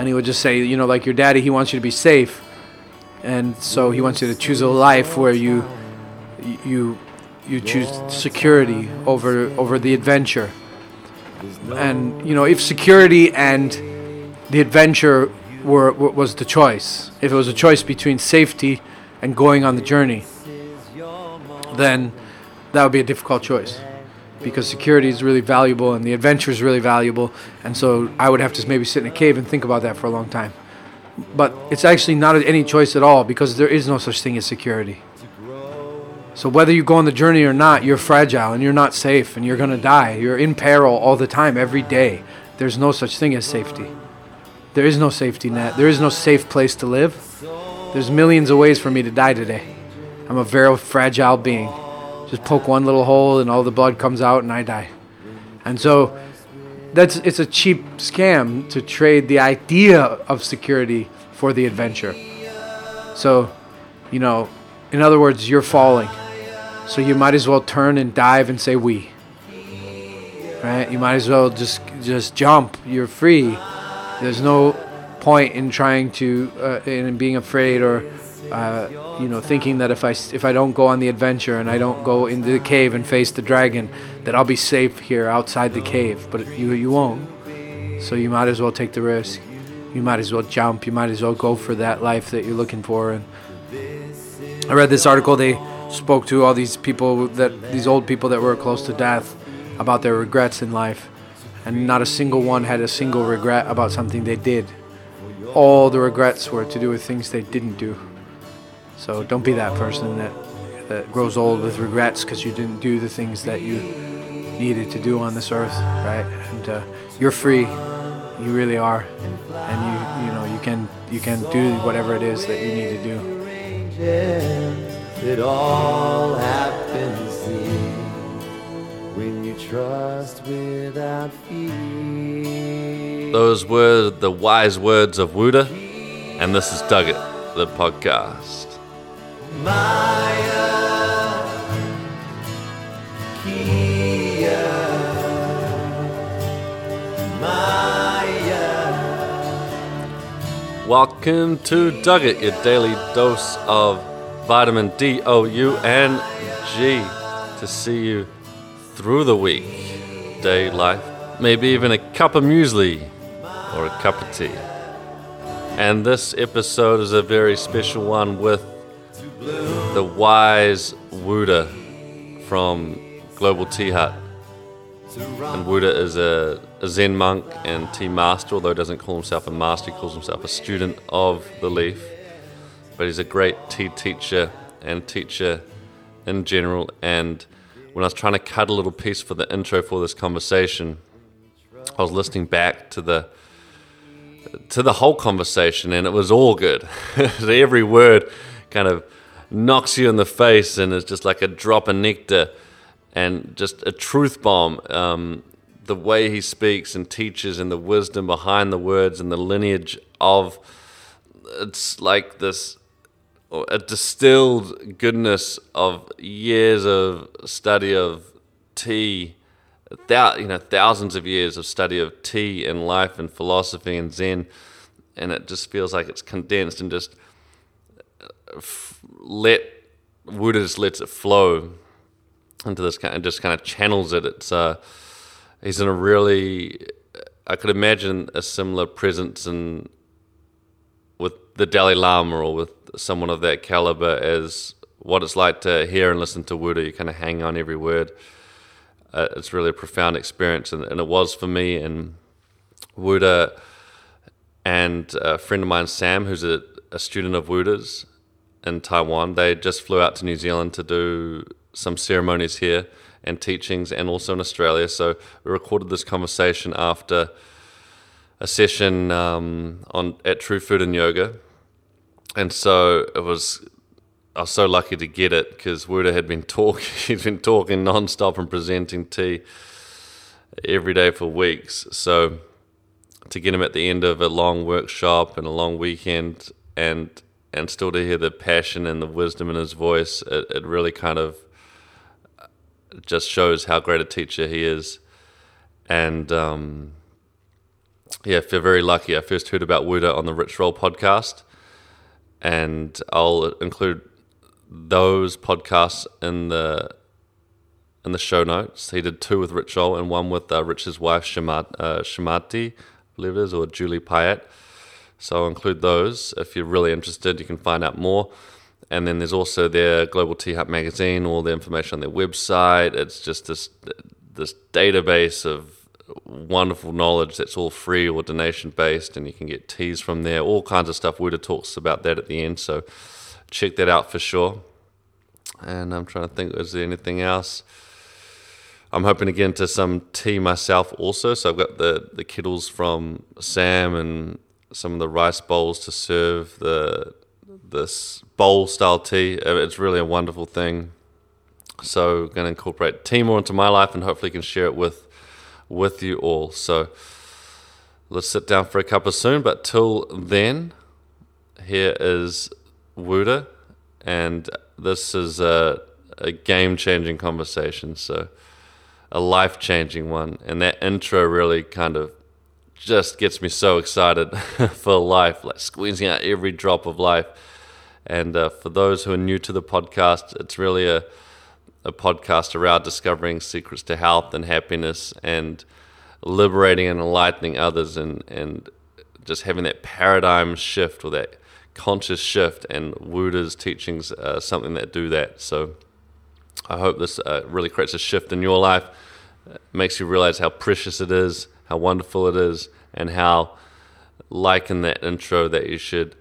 and he would just say, you know, like your daddy, he wants you to be safe, and so he wants you to choose a life where you you you choose security over over the adventure. And you know, if security and the adventure were, was the choice, if it was a choice between safety and going on the journey, then that would be a difficult choice because security is really valuable and the adventure is really valuable. And so I would have to maybe sit in a cave and think about that for a long time. But it's actually not any choice at all because there is no such thing as security. So whether you go on the journey or not, you're fragile and you're not safe and you're going to die. You're in peril all the time, every day. There's no such thing as safety. There is no safety net. There is no safe place to live. There's millions of ways for me to die today. I'm a very fragile being. Just poke one little hole and all the blood comes out and I die. And so that's it's a cheap scam to trade the idea of security for the adventure. So, you know, in other words, you're falling. So you might as well turn and dive and say we. Right? You might as well just just jump. You're free. There's no point in trying to uh, in being afraid or uh, you know, thinking that if I if I don't go on the adventure and I don't go into the cave and face the dragon, that I'll be safe here outside the cave. But you you won't. So you might as well take the risk. You might as well jump. You might as well go for that life that you're looking for. And I read this article. They spoke to all these people that these old people that were close to death about their regrets in life, and not a single one had a single regret about something they did. All the regrets were to do with things they didn't do. So don't be that person that that grows old with regrets because you didn't do the things that you needed to do on this earth, right? And uh, you're free, you really are, and you you know you can you can do whatever it is that you need to do. It all happens when you trust without fear. Those were the wise words of Wu De, and this is Dug It, the podcast. Maya, Kia, Maya. Welcome to Dug It, your daily dose of vitamin D, O, U, and G to see you through the week, day, life, maybe even a cup of muesli or a cup of tea. And this episode is a very special one with the wise Wu De from Global Tea Hut. And Wu De is a, a Zen monk and tea master, although he doesn't call himself a master, he calls himself a student of the leaf. But he's a great tea teacher and teacher in general. And when I was trying to cut a little piece for the intro for this conversation, I was listening back to the to the whole conversation, and it was all good. Every word kind of knocks you in the face and is just like a drop of nectar and just a truth bomb. Um, the way he speaks and teaches and the wisdom behind the words and the lineage of it's like this a distilled goodness of years of study of tea you know thousands of years of study of tea and life and philosophy and zen and it just feels like it's condensed and just let Wu De just lets it flow into this kind of just kind of channels it. It's uh, he's in a really I could imagine a similar presence in with the Dalai Lama or with someone of that caliber as what it's like to hear and listen to Wu De. You kind of hang on every word. Uh, it's really a profound experience, and, and it was for me. And Wu De and a friend of mine, Sam, who's a, a student of Wu De's, in Taiwan. They just flew out to New Zealand to do some ceremonies here and teachings, and also in Australia. So we recorded this conversation after a session um, on at True Food and Yoga, and so it was. I was so lucky to get it because Wu De had been talking. He'd been talking nonstop and presenting tea every day for weeks. So to get him at the end of a long workshop and a long weekend and and still to hear the passion and the wisdom in his voice, it, it really kind of just shows how great a teacher he is. And um, yeah, I feel very lucky. I first heard about Wu De on the Rich Roll podcast, and I'll include those podcasts in the in the show notes. He did two with Rich Roll and one with uh, Rich's wife SriMati, uh, I believe it is, or Julie Piatt. So I'll include those. If you're really interested, you can find out more. And then there's also their Global Tea Hut magazine, all the information on their website. It's just this this database of wonderful knowledge that's all free or donation based, and you can get teas from there. All kinds of stuff. Wu De talks about that at the end, so check that out for sure. And I'm trying to think, is there anything else? I'm hoping to get into some tea myself also. So I've got the, the kettles from Sam and some of the rice bowls to serve the this bowl style tea. Uh, It's really a wonderful thing. So going to incorporate tea more into my life and hopefully can share it with with you all. So let's sit down for a cuppa soon. But till then, here is Wu De, and this is a, a game changing conversation. So a life changing one. And that intro really kind of just gets me so excited for life, like squeezing out every drop of life. And uh, for those who are new to the podcast, it's really a, a podcast around discovering secrets to health and happiness and liberating and enlightening others and, and just having that paradigm shift or that conscious shift. And Wu De's teachings are something that do that. So I hope this uh, really creates a shift in your life, makes you realize how precious it is, how wonderful it is, and how, like in that intro, that you should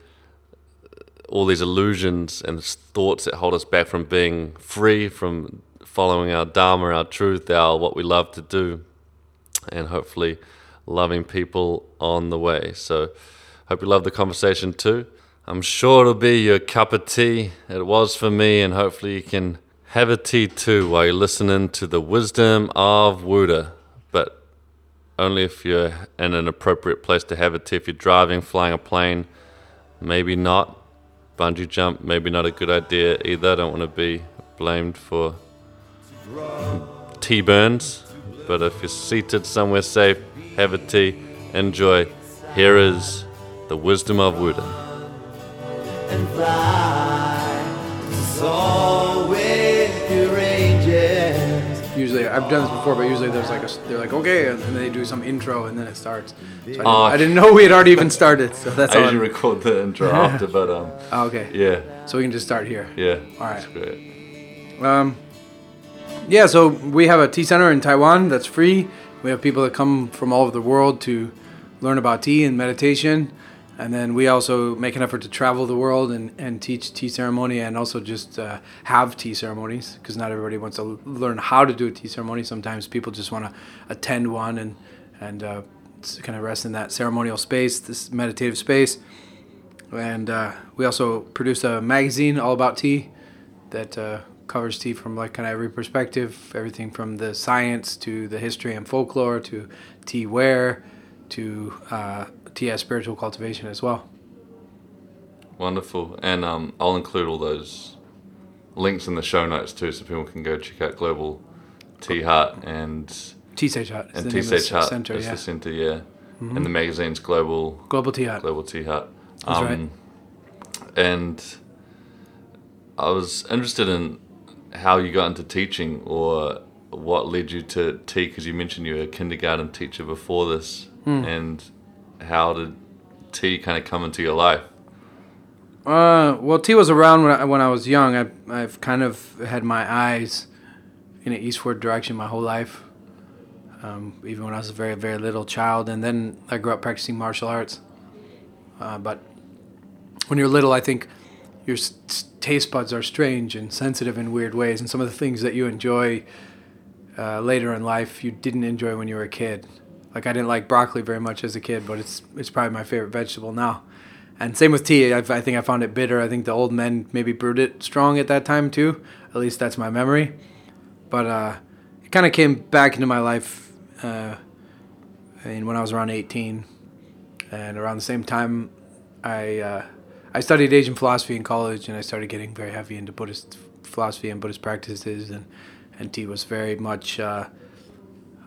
all these illusions and thoughts that hold us back from being free, from following our dharma, our truth, our what we love to do, and hopefully loving people on the way. So, hope you love the conversation too. I'm sure it'll be your cup of tea. It was for me, and hopefully you can have a tea too while you're listening to the wisdom of Wu De. Only if you're in an appropriate place to have a tea. If you're driving, flying a plane, maybe not. Bungee jump, maybe not a good idea either. I don't want to be blamed for tea burns. But if you're seated somewhere safe, have a tea, enjoy. Here is the wisdom of Wu De. I've done this before, but usually there's like a, they're like, okay, and then they do some intro and then it starts. So I, didn't, Oh. I didn't know we had already even started, so that's I all. usually I'm- record the intro after, but um, oh, okay. yeah, So we can just start here. yeah, All right. that's great. Um, yeah, so we have a tea center in Taiwan that's free. We have people that come from all over the world to learn about tea and meditation. And then we also make an effort to travel the world and, and teach tea ceremony and also just uh, have tea ceremonies because not everybody wants to learn how to do a tea ceremony. Sometimes people just want to attend one and, and uh, kind of rest in that ceremonial space, this meditative space. And uh, we also produce a magazine all about tea that uh, covers tea from like kind of every perspective, everything from the science to the history and folklore to teaware to tea spiritual cultivation as well. Wonderful. And um, I'll include all those links in the show notes too, so people can go check out Global Tea Hut and Tea Sage Hut is and the Tea name of the Sage Hut. center, That's yeah. Mm-hmm. the center, yeah. And the magazine's Global Global Tea Hut. Global Tea Hut. That's right. And I was interested in how you got into teaching or what led you to tea, because you mentioned you were a kindergarten teacher before this, Hmm. and how did tea kind of come into your life? Uh, well, tea was around when I, when I was young. I, I've kind of had my eyes in an eastward direction my whole life, um, even when I was a very, very little child. And then I grew up practicing martial arts. Uh, but when you're little, I think your s- taste buds are strange and sensitive in weird ways. And some of the things that you enjoy uh, later in life, you didn't enjoy when you were a kid. Like I didn't like broccoli very much as a kid, but it's it's probably my favorite vegetable now. And same with tea. I, I think I found it bitter. I think the old men maybe brewed it strong at that time too. At least that's my memory. But uh, it kind of came back into my life. Uh, I mean, when I was around 18, and around the same time, I uh, I studied Asian philosophy in college, and I started getting very heavy into Buddhist philosophy and Buddhist practices, and and tea was very much uh,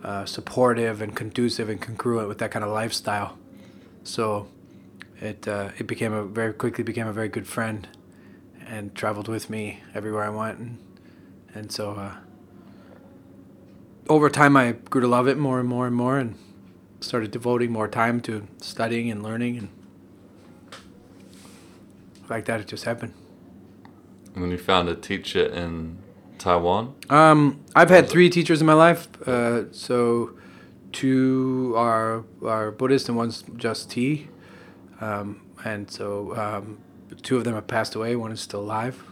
uh, supportive and conducive and congruent with that kind of lifestyle. So it uh, it became a very quickly became a very good friend, and traveled with me everywhere I went, and and so uh, over time I grew to love it more and more and more, and started devoting more time to studying and learning, and like that it just happened. And then you found a teacher in Taiwan. Um, I've had three teachers in my life. Uh, so two are are Buddhist and one's just tea. Um, and so um, two of them have passed away. One is still alive.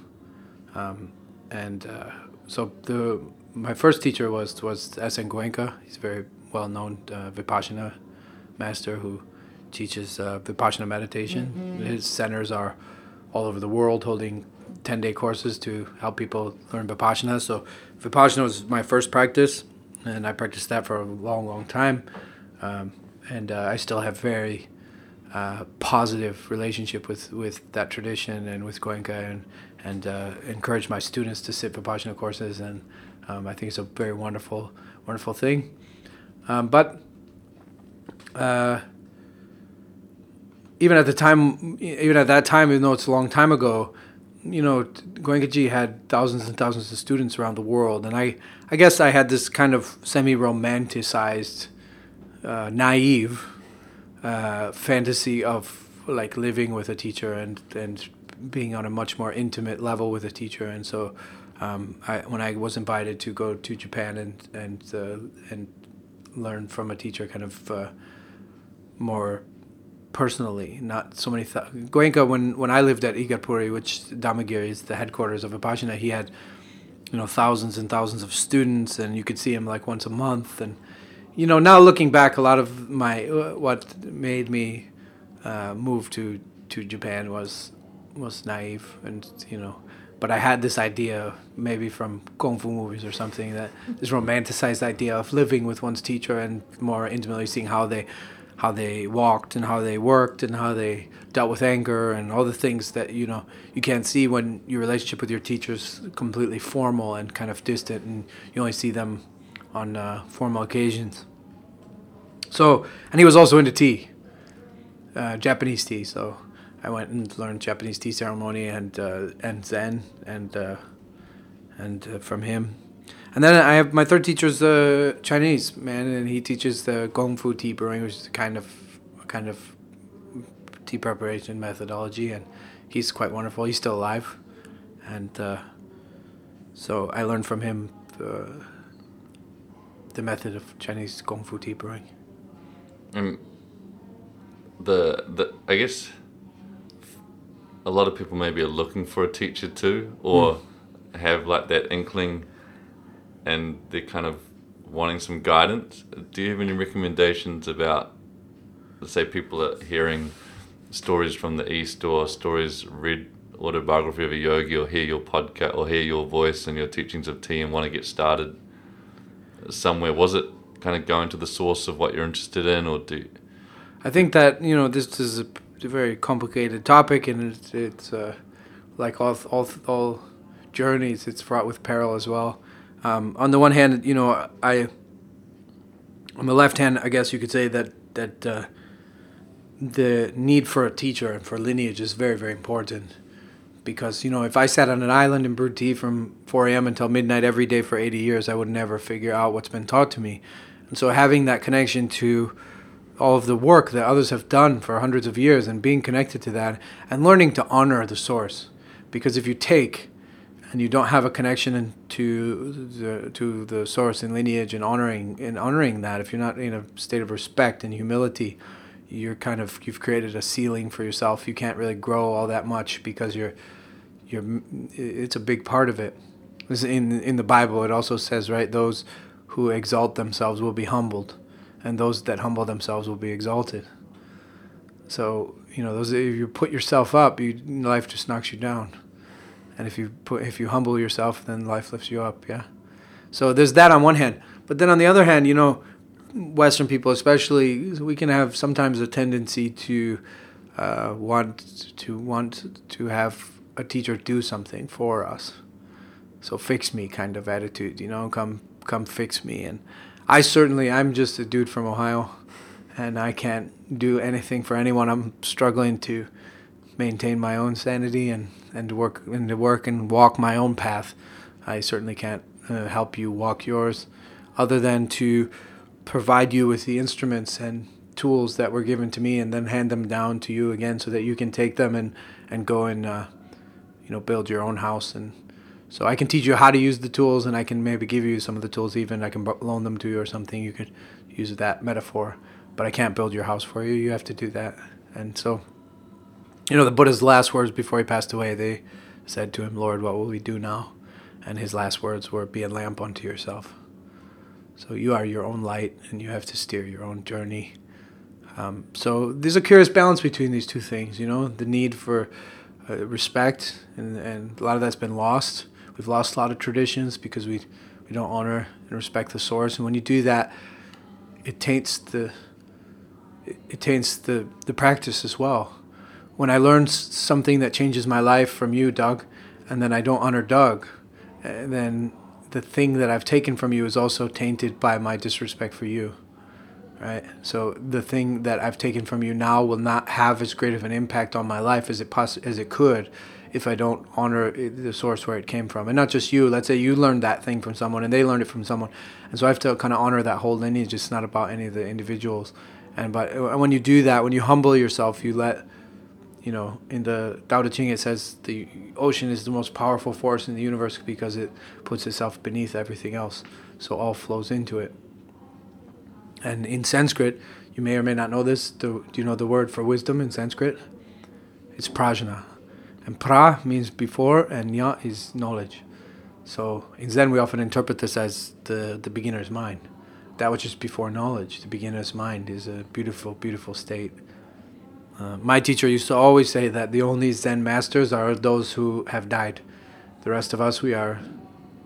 Um, and uh, so the my first teacher was was S.N. Goenka. He's a very well known uh, Vipassana master who teaches uh, Vipassana meditation. His centers are all over the world holding 10 day courses to help people learn Vipassana. So, Vipassana was my first practice, and I practiced that for a long, long time. Um, and uh, I still have very uh, positive relationship with, with that tradition and with Goenka, and, and uh, encourage my students to sit Vipassana courses. And um, I think it's a very wonderful, wonderful thing. Um, but uh, even at the time, even at that time, even though it's a long time ago, you know, Goenkaji had thousands and thousands of students around the world, and I, I guess I had this kind of semi-romanticized, uh, naive uh, fantasy of like living with a teacher and and being on a much more intimate level with a teacher, and so um, I, when I was invited to go to Japan and and uh, and learn from a teacher, kind of uh, more personally, not so many. Th- Goenka, when when I lived at Igatpuri, which Dhamma Giri is the headquarters of Vipassana, he had you know thousands and thousands of students, and you could see him like once a month. And you know, now looking back, a lot of my uh, what made me uh, move to to Japan was was naive, and you know. But I had this idea, maybe from kung fu movies or something, that this romanticized idea of living with one's teacher and more intimately seeing how they how they walked and how they worked and how they dealt with anger and all the things that you know you can't see when your relationship with your teachers completely formal and kind of distant and you only see them on uh, formal occasions. So and he was also into tea uh, japanese tea. So i went and learned japanese tea ceremony and uh, and zen and uh, and uh, from him and then I have my third teacher's uh, Chinese man, and he teaches the Gong Fu tea brewing, which is a kind of kind of tea preparation methodology, and he's quite wonderful. He's still alive, and uh, so I learned from him the, the method of Chinese Gong Fu tea brewing. And the the I guess a lot of people maybe are looking for a teacher too, or have like that inkling, and they're kind of wanting some guidance. Do you have any recommendations about, let's say, people are hearing stories from the East or stories read autobiography of a yogi or hear your podcast or hear your voice and your teachings of tea and want to get started somewhere? Was it kind of going to the source of what you're interested in, or do I think that you know this is a, very complicated topic, and it's, it's uh, like all all all journeys, it's fraught with peril as well. Um, on the one hand, you know, I on the left hand, I guess you could say that that uh, the need for a teacher and for lineage is very very important because you know if I sat on an island and brewed tea from 4 a.m. until midnight every day for 80 years, I would never figure out what's been taught to me. And so having that connection to all of the work that others have done for hundreds of years and being connected to that and learning to honor the source, because if you take and you don't have a connection to the to the source and lineage and honoring and honoring that, if you're not in a state of respect and humility, you're kind of you've created a ceiling for yourself. You can't really grow all that much because you're you're it's a big part of it. In in the Bible, it also says right those who exalt themselves will be humbled, and those that humble themselves will be exalted. So you know those if you put yourself up, you life just knocks you down, and if you put if you humble yourself, then life lifts you up. Yeah. So there's that on one hand, but then on the other hand, you know, Western people especially, we can have sometimes a tendency to uh, want to want to have a teacher do something for us. So fix me kind of attitude, you know, come come fix me. And I certainly, I'm just a dude from Ohio, and I can't do anything for anyone. I'm struggling to maintain my own sanity and and to work and to work and walk my own path. I certainly can't uh, help you walk yours, other than to provide you with the instruments and tools that were given to me, and then hand them down to you again, so that you can take them and and go and uh, you know build your own house and so I can teach you how to use the tools, and I can maybe give you some of the tools. Even I can loan them to you or something. You could use that metaphor, but I can't build your house for you. You have to do that. And so, you know, the Buddha's last words before he passed away, they said to him, "Lord, what will we do now?" And his last words were, "Be a lamp unto yourself." So you are your own light, and you have to steer your own journey. Um, so there's a curious balance between these two things. You know, the need for uh, respect, and, and a lot of that's been lost We've lost a lot of traditions because we we don't honor and respect the source. And when you do that, it taints the it, it taints the the practice as well. When I learn something that changes my life from you, Doug, and then I don't honor Doug, then the thing that I've taken from you is also tainted by my disrespect for you. Right? So the thing that I've taken from you now will not have as great of an impact on my life as it poss- as it could if I don't honor the source where it came from. And not just you, let's say you learned that thing from someone and they learned it from someone. And so I have to kind of honor that whole lineage. It's not about any of the individuals. And but uh, when you do that, when you humble yourself, you let, you know, in the Tao Te Ching it says the ocean is the most powerful force in the universe because it puts itself beneath everything else. So all flows into it. And in Sanskrit, you may or may not know this. The, do you know the word for wisdom in Sanskrit? It's prajna. And pra means before, and nya is knowledge. So in Zen, we often interpret this as the, the beginner's mind. That which is before knowledge, the beginner's mind, is a beautiful, beautiful state. Uh, my teacher used to always say that the only Zen masters are those who have died. The rest of us, we are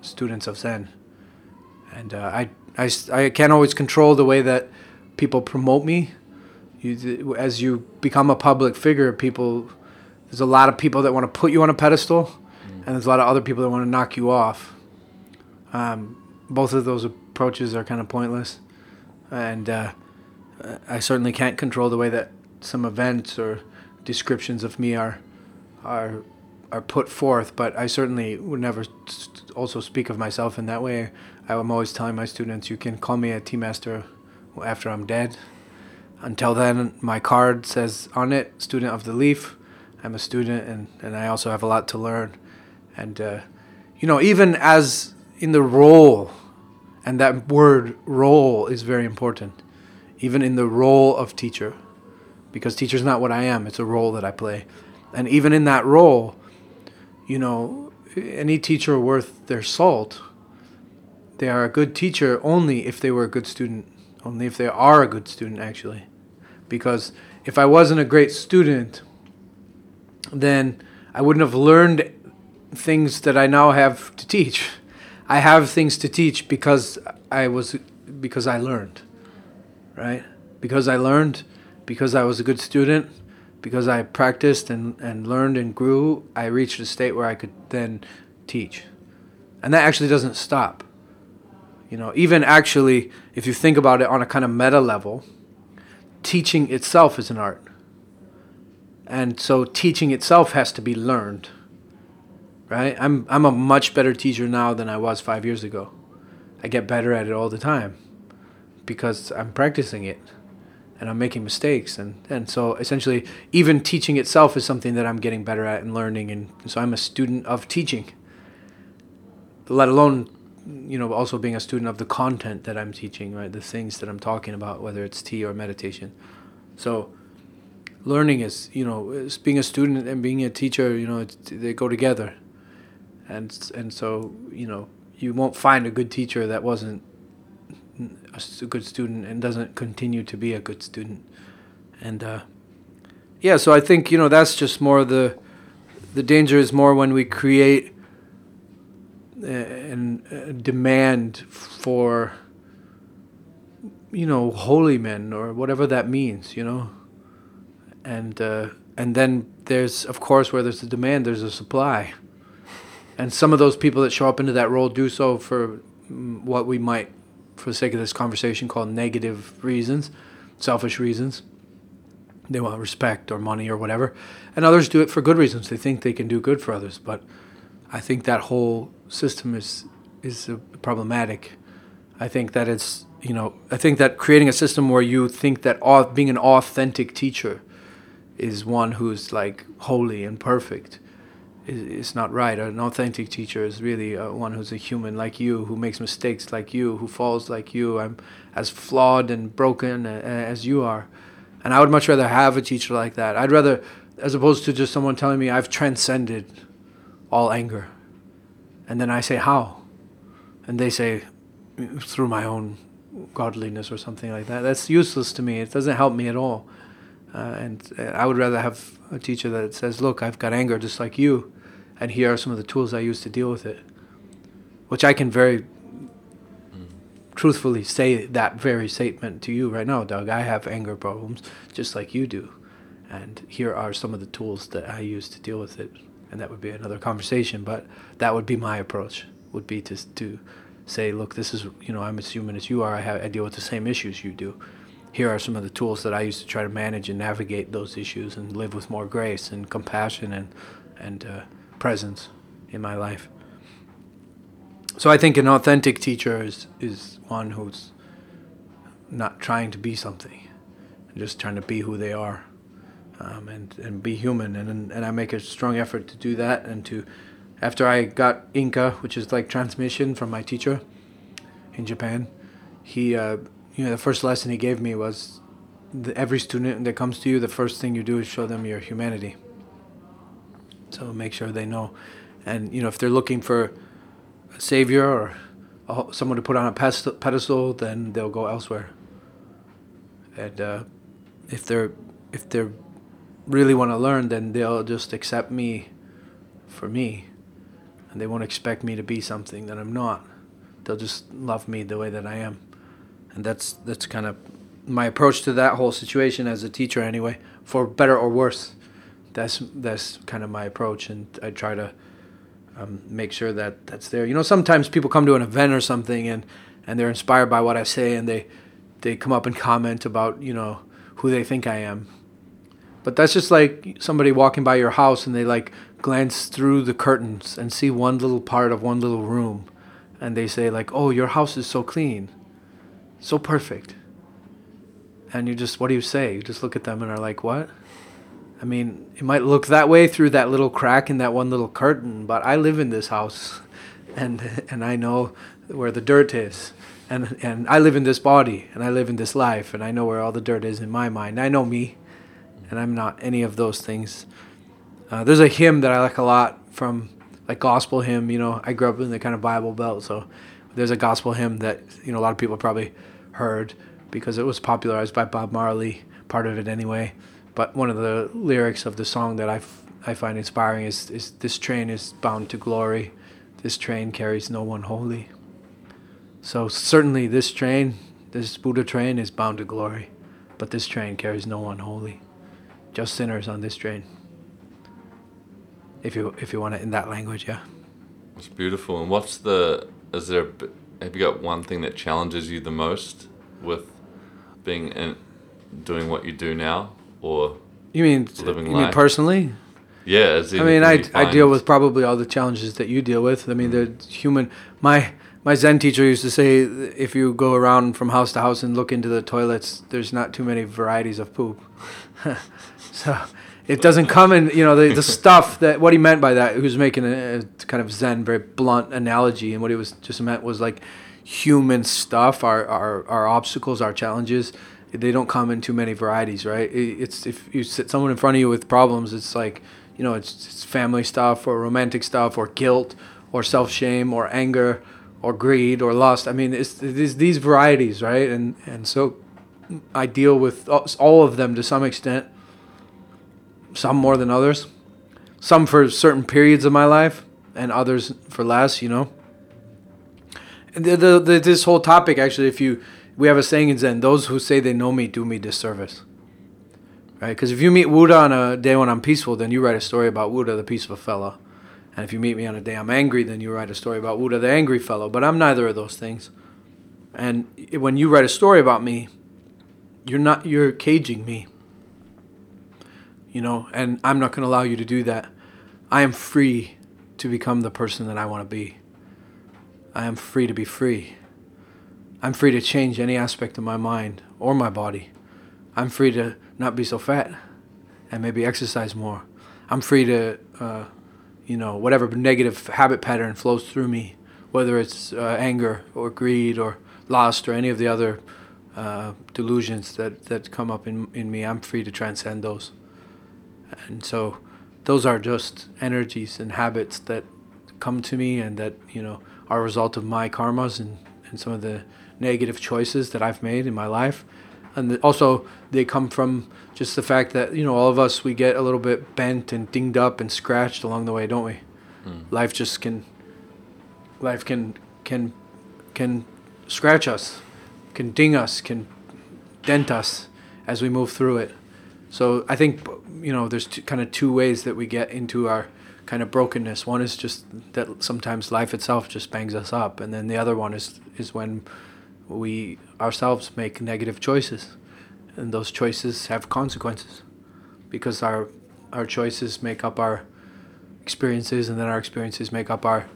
students of Zen. And uh, I, I, I can't always control the way that people promote me. You, as you become a public figure, people there's a lot of people that want to put you on a pedestal, mm. and there's a lot of other people that want to knock you off. Um, both of those approaches are kind of pointless, and uh, I certainly can't control the way that some events or descriptions of me are are are put forth. But I certainly would never also speak of myself in that way. I'm always telling my students, you can call me a tea master after I'm dead. Until then, my card says on it, student of the leaf. I'm a student and, and I also have a lot to learn. And, uh, you know, even as in the role, and that word role is very important, even in the role of teacher, because teacher's not what I am, it's a role that I play. And even in that role, you know, any teacher worth their salt, they are a good teacher only if they were a good student, only if they are a good student, actually. Because if I wasn't a great student, then I wouldn't have learned things that I now have to teach. I have things to teach because I was because I learned. Right? Because I learned, because I was a good student, because I practiced and, and learned and grew, I reached a state where I could then teach. And that actually doesn't stop. You know, even actually, if you think about it on a kind of meta level, teaching itself is an art. And so teaching itself has to be learned. Right? I'm I'm a much better teacher now than I was 5 years ago. I get better at it all the time because I'm practicing it and I'm making mistakes and and so essentially even teaching itself is something that I'm getting better at and learning and so I'm a student of teaching. Let alone you know also being a student of the content that I'm teaching, right? The things that I'm talking about whether it's tea or meditation. So learning is you know being a student and being a teacher you know they go together and and so you know you won't find a good teacher that wasn't a good student and doesn't continue to be a good student. And uh, yeah so i think you know that's just more the the danger is more when we create and demand for you know holy men or whatever that means you know? And uh, and then there's of course where there's a demand, there's a supply, and some of those people that show up into that role do so for mm, what we might for the sake of this conversation, call negative reasons, selfish reasons. They want respect or money or whatever. And others do it for good reasons. They think they can do good for others. But I think that whole system is is problematic. I think that it's you know I think that creating a system where you think that being an authentic teacher is one who's like holy and perfect is, is not right. An authentic teacher is really uh, one who's a human like you, who makes mistakes like you, who falls like you. I'm as flawed and broken a- as you are, and I would much rather have a teacher like that. I'd rather, as opposed to just someone telling me I've transcended all anger, and then I say how, and they say through my own godliness or something like that. That's useless to me. It doesn't help me at all. Uh, and uh, I would rather have a teacher that says, "Look, I've got anger just like you, and here are some of the tools I use to deal with it," which I can very truthfully say that very statement to you right now, Doug. I have anger problems just like you do, and here are some of the tools that I use to deal with it. And that would be another conversation, but that would be my approach. Would be to to say, look, this is you know I'm as human as you are. I have I deal with the same issues you do. Here are some of the tools that I use to try to manage and navigate those issues and live with more grace and compassion and and uh, presence in my life. So I think an authentic teacher is is one who's not trying to be something, just trying to be who they are, um, and and be human. And and I make a strong effort to do that. And to, after I got inka, which is like transmission from my teacher in Japan, he, uh, you know, the first lesson he gave me was, the, every student that comes to you, the first thing you do is show them your humanity. So make sure they know, and you know, if they're looking for a savior or a, someone to put on a pedestal, then they'll go elsewhere. And uh, if they're if they really want to learn, then they'll just accept me for me, and they won't expect me to be something that I'm not. They'll just love me the way that I am, and that's that's kind of my approach to that whole situation as a teacher, anyway, for better or worse. That's that's kind of my approach, and I try to um, make sure that that's there. You know, sometimes people come to an event or something and, and they're inspired by what I say and they they come up and comment about you know who they think I am. But that's just like somebody walking by your house and they like glance through the curtains and see one little part of one little room, and they say like, "Oh, your house is so clean, so perfect." And you just what do you say? You just look at them and are like, "What?" I mean, it might look that way through that little crack in that one little curtain, but I live in this house, and and I know where the dirt is, and and I live in this body, and I live in this life, and I know where all the dirt is in my mind. I know me, and I'm not any of those things. Uh, there's a hymn that I like a lot from like gospel hymn. You know, I grew up in the kind of Bible belt, so there's a gospel hymn that you know a lot of people probably heard because it was popularized by Bob Marley, part of it anyway. But one of the lyrics of the song that I, I find inspiring is, is This train is bound to glory. This train carries no one holy. So certainly this train, this Buddha train, is bound to glory. But this train carries no one holy. Just sinners on this train. If you if you want it in that language, yeah. It's beautiful. And what's the? Is there? Have you got one thing that challenges you the most with being in, doing what you do now, or You mean Living you mean personally? yeah? I mean, I, I deal with probably all the challenges that you deal with. I mean, they're human. My my Zen teacher used to say, if you go around from house to house and look into the toilets, there's not too many varieties of poop. so it doesn't come in, you know, the, the stuff that what he meant by that. He was making a, a kind of Zen, very blunt analogy, and what he was just meant was like human stuff, our our, our obstacles, our challenges. They don't come in too many varieties, right? It's if you sit someone in front of you with problems, it's like you know, it's, it's family stuff or romantic stuff or guilt or self shame or anger or greed or lust. I mean, it's, it's these varieties, right? And and so I deal with all of them to some extent. Some more than others. Some for certain periods of my life, and others for less. You know. The, the, the, this whole topic, actually, if you we have a saying in Zen: "Those who say they know me do me disservice." Right? Because if you meet Wu De on a day when I'm peaceful, then you write a story about Wu De, the peaceful fellow. And if you meet me on a day I'm angry, then you write a story about Wu De, the angry fellow. But I'm neither of those things. And when you write a story about me, you're not you're caging me. You know, and I'm not going to allow you to do that. I am free to become the person that I want to be. I am free to be free. I'm free to change any aspect of my mind or my body. I'm free to not be so fat and maybe exercise more. I'm free to, uh, you know, whatever negative habit pattern flows through me, whether it's uh, anger or greed or lust or any of the other uh, delusions that, that come up in, in me, I'm free to transcend those. And so those are just energies and habits that come to me and that, you know, are a result of my karmas and, and some of the negative choices that I've made in my life. And also, they come from just the fact that, you know, all of us, we get a little bit bent and dinged up and scratched along the way, don't we? Hmm. Life just can, life can, can, can scratch us, can ding us, can dent us as we move through it. So I think you know there's two, kind of two ways that we get into our kind of brokenness. One is just that sometimes life itself just bangs us up, and then the other one is is when we ourselves make negative choices, and those choices have consequences, because our our choices make up our experiences, and then our experiences make up our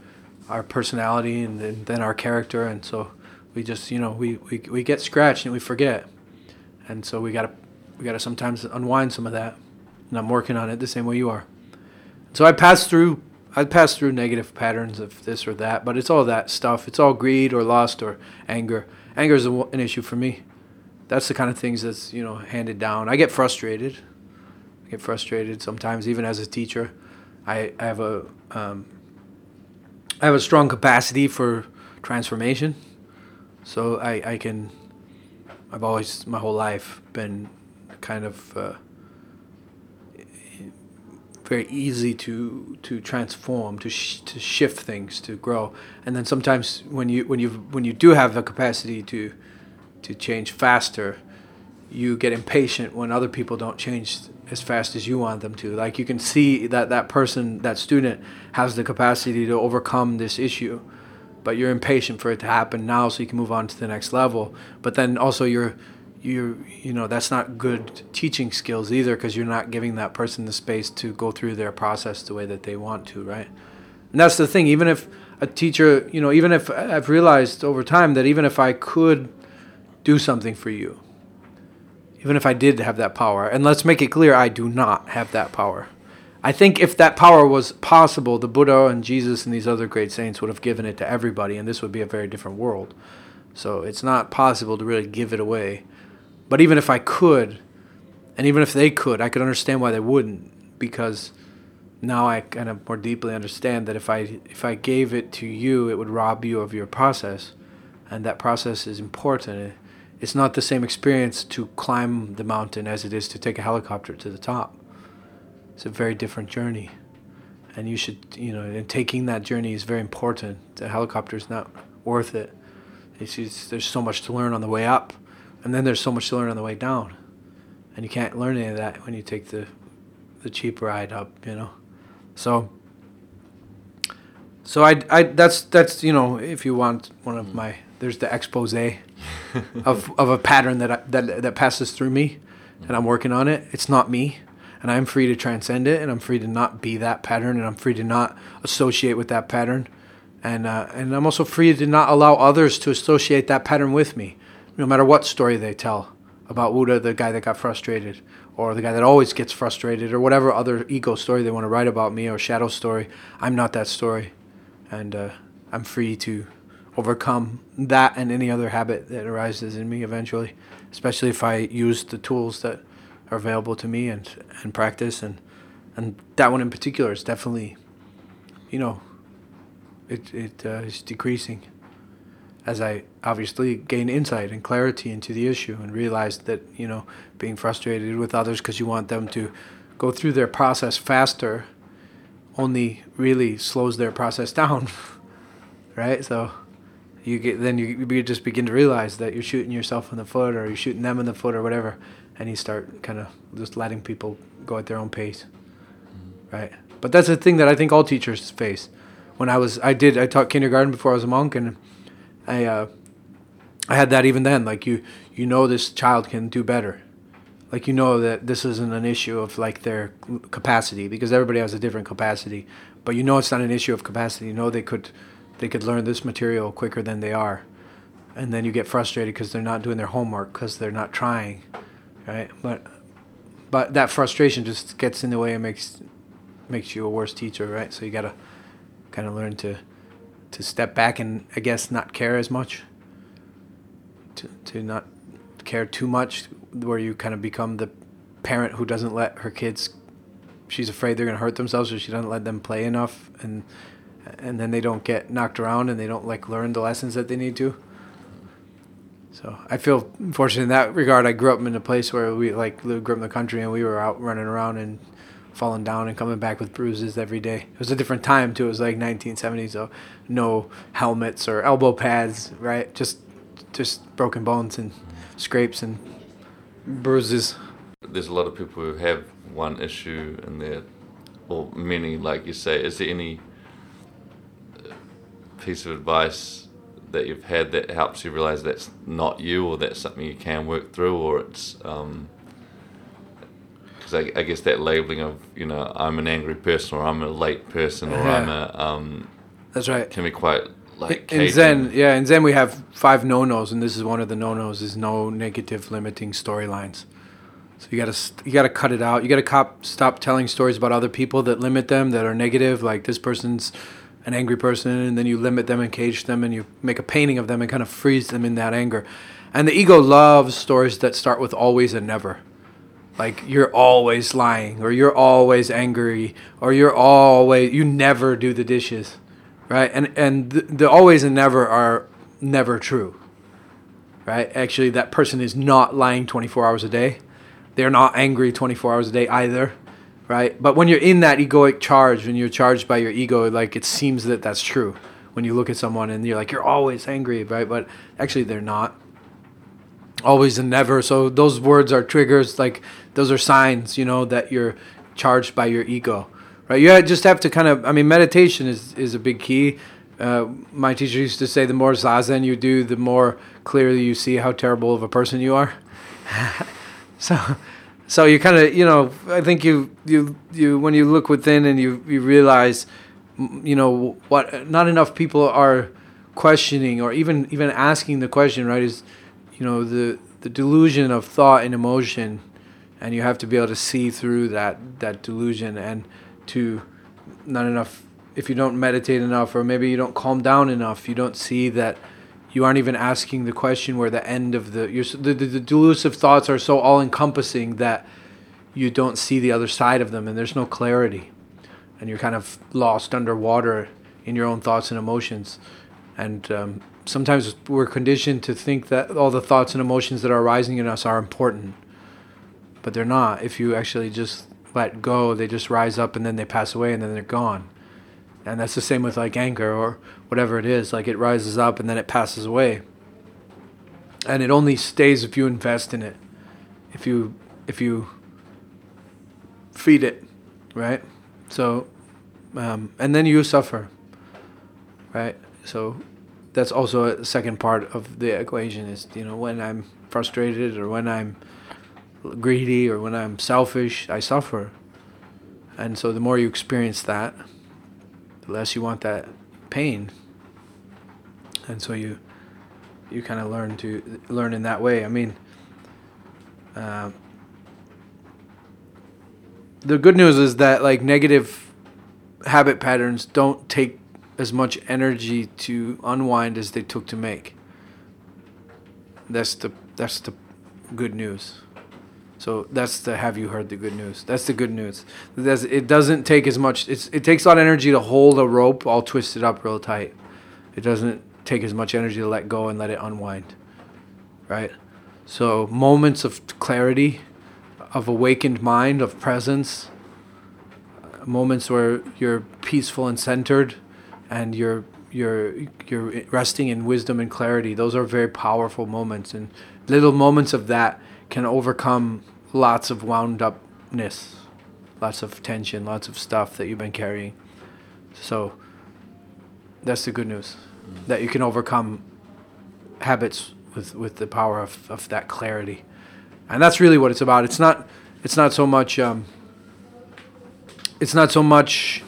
our personality, and then, then our character, and so we just you know we, we we get scratched and we forget, and so we gotta we gotta sometimes unwind some of that, and I'm working on it the same way you are. So I pass through I pass through negative patterns of this or that, but it's all that stuff. It's all greed or lust or anger. Anger is an issue for me. That's the kind of things that's you know handed down. I get frustrated. I get frustrated sometimes, even as a teacher. I, I have a um, I have a strong capacity for transformation, so I, I can. I've always my whole life been kind of uh, very easy to to transform, to sh- to shift things, to grow. And then sometimes when you when you when you do have the capacity to to change faster, you get impatient when other people don't change as fast as you want them to. Like you can see that that person, that student, has the capacity to overcome this issue, but you're impatient for it to happen now so you can move on to the next level. But then also you're you you know that's not good teaching skills either because you're not giving that person the space to go through their process the way that they want to, right? And that's the thing. Even if a teacher, you know, even if I've realized over time that even if I could do something for you, even if I did have that power, and let's make it clear, I do not have that power. I think if that power was possible, the Buddha and Jesus and these other great saints would have given it to everybody, and this would be a very different world. So it's not possible to really give it away. But even if I could, and even if they could, I could understand why they wouldn't, because now I kind of more deeply understand that if I if I gave it to you, it would rob you of your process, and that process is important. It's not the same experience to climb the mountain as it is to take a helicopter to the top. It's a very different journey, and you should you know, and taking that journey is very important. The helicopter is not worth it. It's there's so much to learn on the way up, and then there's so much to learn on the way down, and you can't learn any of that when you take the the cheap ride up. You know, so. So I, I that's that's you know if you want one of my there's the expose of of a pattern that I, that that passes through me, and I'm working on it. It's not me, and I'm free to transcend it, and I'm free to not be that pattern, and I'm free to not associate with that pattern, and uh, and I'm also free to not allow others to associate that pattern with me, no matter what story they tell about Wu De, the guy that got frustrated, or the guy that always gets frustrated, or whatever other ego story they want to write about me or shadow story. I'm not that story, and uh, I'm free to overcome that and any other habit that arises in me eventually, especially if I use the tools that are available to me and and practice and and that one in particular is definitely, you know, it it uh, is decreasing as I obviously gain insight and clarity into the issue and realize that you know being frustrated with others because you want them to go through their process faster only really slows their process down right? So you get then you, you just begin to realize that you're shooting yourself in the foot or you're shooting them in the foot or whatever and you start kind of just letting people go at their own pace right? But that's the thing that i think all teachers face. When i was i did i taught kindergarten before i was a monk and i uh, I had that even then. Like you, you know, this child can do better. Like you know that this isn't an issue of like their capacity because everybody has a different capacity. But you know it's not an issue of capacity. You know they could, they could learn this material quicker than they are, and then you get frustrated because they're not doing their homework because they're not trying, right? But, but that frustration just gets in the way and makes, makes you a worse teacher, right? So you gotta, kind of learn to, to step back and I guess not care as much? To, to not care too much where you kind of become the parent who doesn't let her kids she's afraid they're to hurt themselves or she doesn't let them play enough and and then they don't get knocked around and they don't like learn the lessons that they need to. So i feel fortunate in that regard. I grew up in a place where we like grew up in the country and we were out running around and falling down and coming back with bruises every day it was a different time too it was like 1970 so no helmets or elbow pads right just just broken bones and scrapes and bruises. There's a lot of people who have one issue in their, or many, like you say. Is there any uh, piece of advice that you've had that helps you realize that's not you, or that's something you can work through, or it's um, because I, I, guess that labeling of you know I'm an angry person or I'm a late person or yeah. I'm a um, that's right can be quite like in Zen, yeah, in Zen we have five no-nos, and this is one of the no-nos: is no negative, limiting storylines. So you gotta you gotta cut it out. You gotta cop, stop telling stories about other people that limit them, that are negative. Like this person's an angry person, and then you limit them and cage them, and you make a painting of them and kind of freeze them in that anger. And the ego loves stories that start with always and never. Like you're always lying, or you're always angry, or you're always you never do the dishes right? And and the, the always and never are never true, right? Actually, that person is not lying 24 hours a day. They're not angry 24 hours a day either, right? But when you're in that egoic charge, when you're charged by your ego, like it seems that that's true. When you look at someone and you're like, you're always angry, right? But actually, they're not. Always and never. So those words are triggers. Like those are signs, you know, that you're charged by your ego right? You just have to kind of. I mean, meditation is is a big key. Uh, my teacher used to say, the more zazen you do, the more clearly you see how terrible of a person you are. so, so you kind of, you know, I think you you you when you look within and you you realize, you know, what not enough people are questioning or even even asking the question, right? Is you know the the delusion of thought and emotion, and you have to be able to see through that that delusion and to not enough if you don't meditate enough or maybe you don't calm down enough you don't see that you aren't even asking the question where the end of the your the, the, the delusive thoughts are so all encompassing that you don't see the other side of them and there's no clarity. And you're kind of lost underwater in your own thoughts and emotions. And um, sometimes we're conditioned to think that all the thoughts and emotions that are arising in us are important but they're not if you actually just let go, they just rise up and then they pass away and then they're gone. And that's the same with like anger or whatever it is. Like it rises up and then it passes away. And it only stays if you invest in it. If you if you feed it, right? So um, and then you suffer. Right? So that's also a second part of the equation is, you know, when I'm frustrated or when I'm greedy or when I'm selfish, I suffer. And so the more you experience that, the less you want that pain. And so you you kind of learn to learn in that way. I mean, uh, the good news is that like negative habit patterns don't take as much energy to unwind as they took to make. That's the that's the good news. So that's the have you heard the good news? That's the good news. That's, it doesn't take as much. It's, it takes a lot of energy to hold a rope all twisted up real tight. It doesn't take as much energy to let go and let it unwind. Right? So moments of clarity, of awakened mind, of presence, uh, moments where you're peaceful and centered and you're you're you're resting in wisdom and clarity. Those are very powerful moments and little moments of that can overcome lots of wound upness, lots of tension, lots of stuff that you've been carrying. So that's the good news that you can overcome habits with with the power of, of that clarity, and that's really what it's about. It's not it's not so much um, it's not so much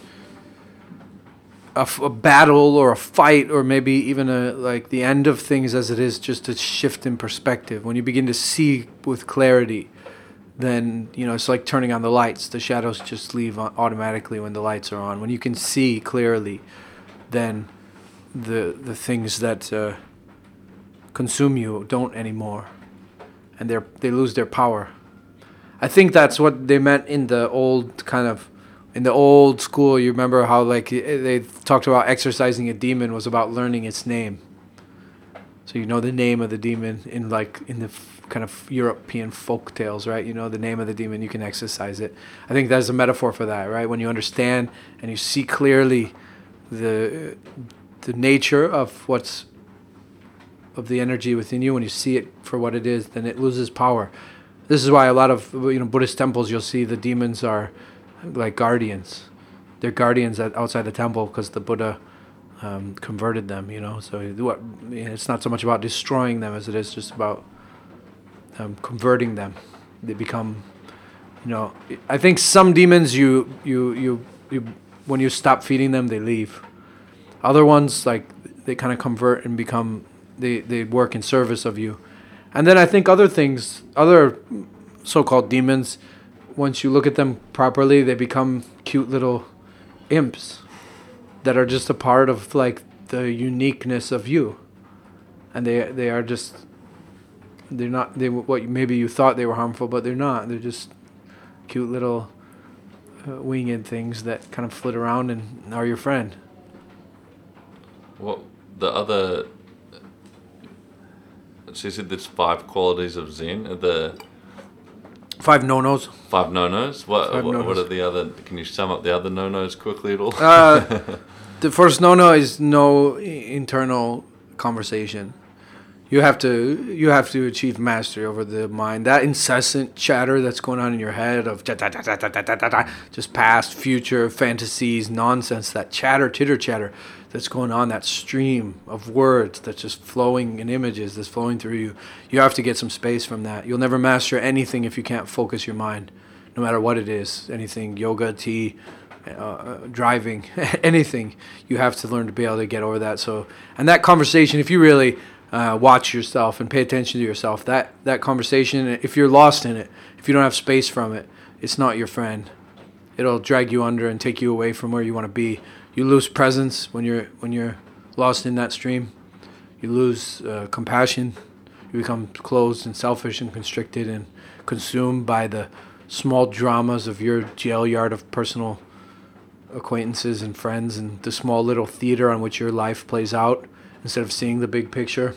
a, f- a battle or a fight or maybe even a like the end of things as it is just a shift in perspective when you begin to see with clarity then you know it's like turning on the lights. The shadows just leave automatically when the lights are on. When you can see clearly then the the things that uh, consume you don't anymore. And they're they lose their power. I think that's what they meant in the old kind of in the old school. You remember how like eh, they talked about exercising a demon was about learning its name. So you know the name of the demon in like in the kind of european folk tales right? You know the name of the demon you can exercise it. I think that's a metaphor for that right? When you understand and you see clearly the the nature of what's of the energy within you when you see it for what it is then it loses power. This is why a lot of you know buddhist temples you'll see the demons are like guardians. They're guardians outside the temple because the buddha um, converted them you know? So what it's not so much about destroying them as it is just about um, converting them. They become you know i think some demons you you you, you when you stop feeding them they leave. Other ones like they kind of convert and become they, they work in service of you. And then i think other things other so-called demons once you look at them properly they become cute little imps that are just a part of like the uniqueness of you. And they they are just they're not they what maybe you thought they were harmful but they're not they're just cute little uh, winged things that kind of flit around and are your friend What the other? So you said there's five qualities of Zen. The five no-nos five no-nos. What Five what, what no-nos. are the other? Can you sum up the other no-nos quickly at all? Uh, the first no-no is no internal conversation you have to you have to achieve mastery over the mind. That incessant chatter that's going on in your head of just past, future, fantasies, nonsense. That chatter, titter chatter that's going on. That stream of words that's just flowing in images that's flowing through you. You have to get some space from that. You'll never master anything if you can't focus your mind, no matter what it is. Anything, yoga, tea. Uh, driving anything you have to learn to be able to get over that so and that conversation if you really uh, watch yourself and pay attention to yourself, that that conversation, if you're lost in it, if you don't have space from it, it's not your friend. It'll drag you under and take you away from where you want to be. You lose presence when you're when you're lost in that stream. You lose uh, compassion. You become closed and selfish and constricted and consumed by the small dramas of your jail yard of personal acquaintances and friends and the small little theater on which your life plays out instead of seeing the big picture.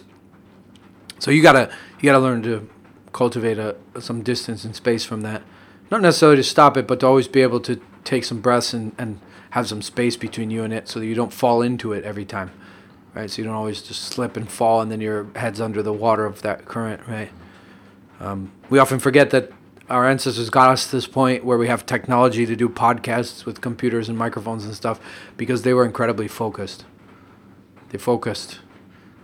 So you gotta you gotta learn to cultivate a, some distance and space from that. Not necessarily to stop it, but to always be able to take some breaths and, and have some space between you and it so that you don't fall into it every time. Right? So you don't always just slip and fall and then your head's under the water of that current, right? Um, we often forget that our ancestors got us to this point where we have technology to do podcasts with computers and microphones and stuff because they were incredibly focused. They focused.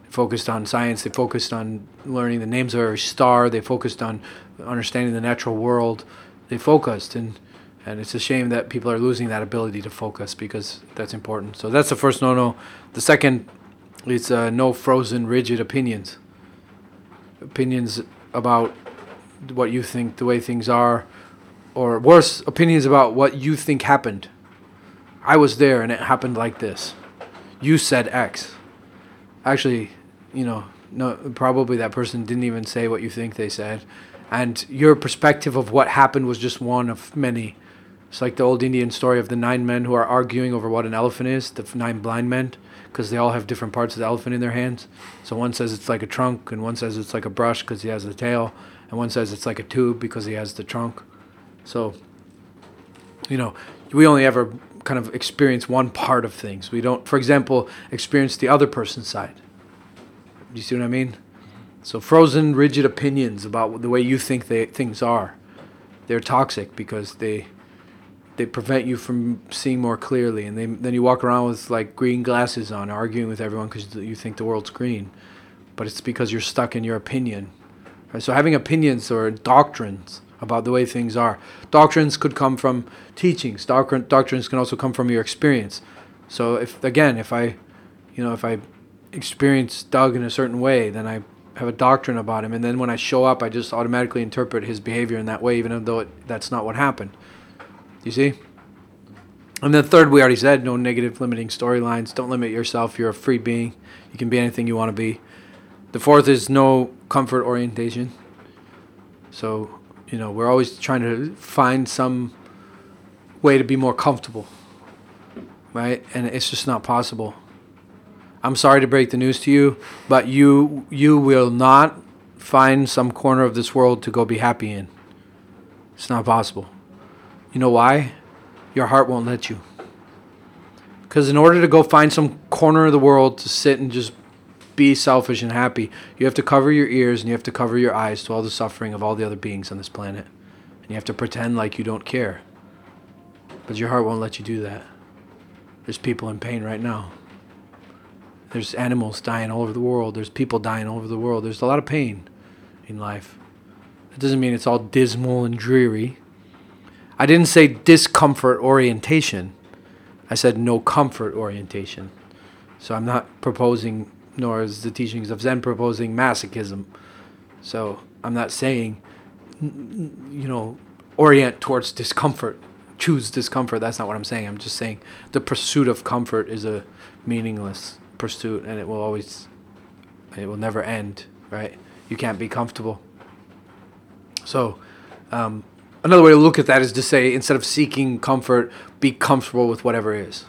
They focused on science. They focused on learning the names of every star. They focused on understanding the natural world. They focused, and and it's a shame that people are losing that ability to focus because that's important. So that's the first no-no. The second is uh, no frozen, rigid opinions. Opinions about what you think the way things are, or worse, opinions about what you think happened. I was there and it happened like this. You said X. Actually, you know, no, probably that person didn't even say what you think they said, and your perspective of what happened was just one of many. It's like the old Indian story of the nine men who are arguing over what an elephant is, the nine blind men, because they all have different parts of the elephant in their hands. So one says it's like a trunk, and one says it's like a brush because he has the tail, and one says it's like a tube because he has the trunk. So, you know, we only ever kind of experience one part of things. We don't, for example, experience the other person's side. Do you see what I mean? So frozen, rigid opinions about the way you think they, things are, they're toxic because they they prevent you from seeing more clearly, and they, then you walk around with like green glasses on, arguing with everyone because you think the world's green, but it's because you're stuck in your opinion. Right? So having opinions or doctrines about the way things are. Doctrines could come from teachings. Doctrine, doctrines can also come from your experience. So if again, if I, you know, if I experience Doug in a certain way, then I have a doctrine about him, and then when I show up, I just automatically interpret his behavior in that way, even though it, that's not what happened. You see? And then third, we already said no negative limiting storylines. Don't limit yourself. You're a free being. You can be anything you want to be. The fourth is no comfort orientation. So, you know, we're always trying to find some way to be more comfortable, right? And it's just not possible. I'm sorry to break the news to you, but you you will not find some corner of this world to go be happy in. It's not possible. You know why? Your heart won't let you. Because in order to go find some corner of the world to sit and just be selfish and happy, you have to cover your ears and you have to cover your eyes to all the suffering of all the other beings on this planet. And you have to pretend like you don't care. But your heart won't let you do that. There's people in pain right now. There's animals dying all over the world. There's people dying all over the world. There's a lot of pain in life. That doesn't mean it's all dismal and dreary. I didn't say discomfort orientation. I said no comfort orientation. So I'm not proposing, nor is the teachings of Zen proposing masochism. So I'm not saying, you know, orient towards discomfort, choose discomfort. That's not what I'm saying. I'm just saying the pursuit of comfort is a meaningless pursuit and it will always it will never end right you can't be comfortable so um, another way to look at that is to say instead of seeking comfort be comfortable with whatever is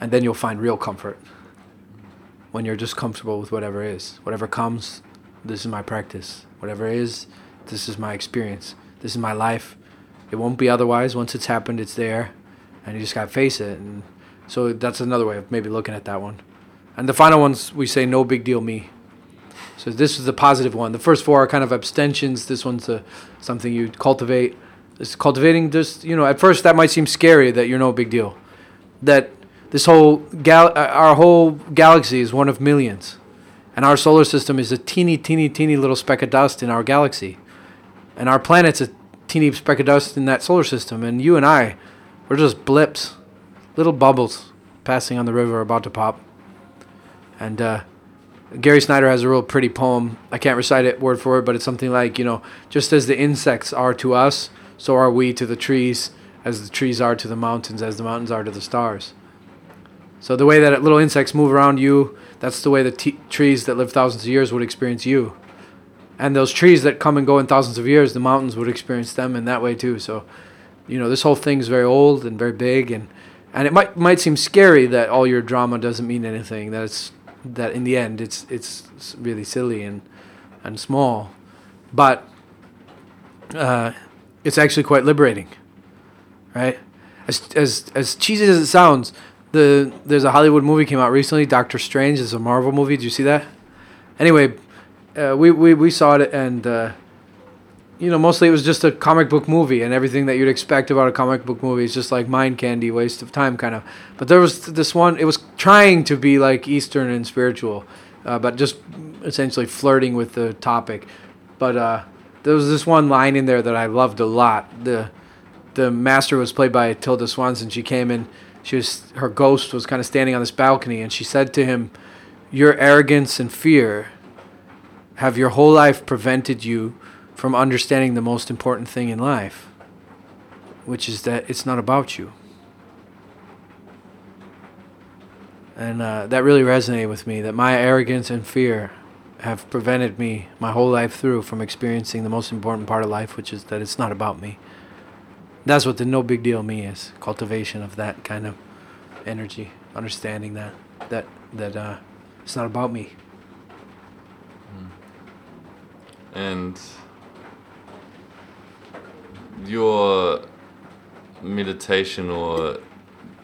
and then you'll find real comfort when you're just comfortable with whatever is whatever comes this is my practice whatever is this is my experience this is my life it won't be otherwise once it's happened it's there and you just gotta face it and so that's another way of maybe looking at that one and the final ones we say no big deal me. So this is the positive one. The first four are kind of abstentions. This one's a, something you cultivate. It's cultivating just you know at first that might seem scary that you're no big deal. That this whole gal uh, our whole galaxy is one of millions. And our solar system is a teeny teeny teeny little speck of dust in our galaxy. And our planet's a teeny speck of dust in that solar system and you and I we're just blips, little bubbles passing on the river about to pop. And uh, Gary Snyder has a real pretty poem. I can't recite it word for word, but it's something like, you know, just as the insects are to us, so are we to the trees, as the trees are to the mountains, as the mountains are to the stars. So the way that little insects move around you, that's the way the t- trees that live thousands of years would experience you. And those trees that come and go in thousands of years, the mountains would experience them in that way too. So, you know, this whole thing's very old and very big, and and it might might seem scary that all your drama doesn't mean anything. That it's that in the end it's it's really silly and and small, but uh, it's actually quite liberating, right? As as as cheesy as it sounds, the there's a Hollywood movie came out recently, Doctor Strange. is a Marvel movie. Did you see that? Anyway, uh, we, we we saw it and. Uh, you know, mostly it was just a comic book movie, and everything that you'd expect about a comic book movie is just like mind candy, waste of time, kind of. But there was this one; it was trying to be like Eastern and spiritual, uh, but just essentially flirting with the topic. But uh, there was this one line in there that I loved a lot. the The master was played by Tilda Swinton. She came in; she was her ghost was kind of standing on this balcony, and she said to him, "Your arrogance and fear have your whole life prevented you." from understanding the most important thing in life, which is that it's not about you. And uh, that really resonated with me that my arrogance and fear have prevented me my whole life through from experiencing the most important part of life, which is that it's not about me. That's what the no big deal me is cultivation of that kind of energy, understanding that that that uh, it's not about me. And your meditation or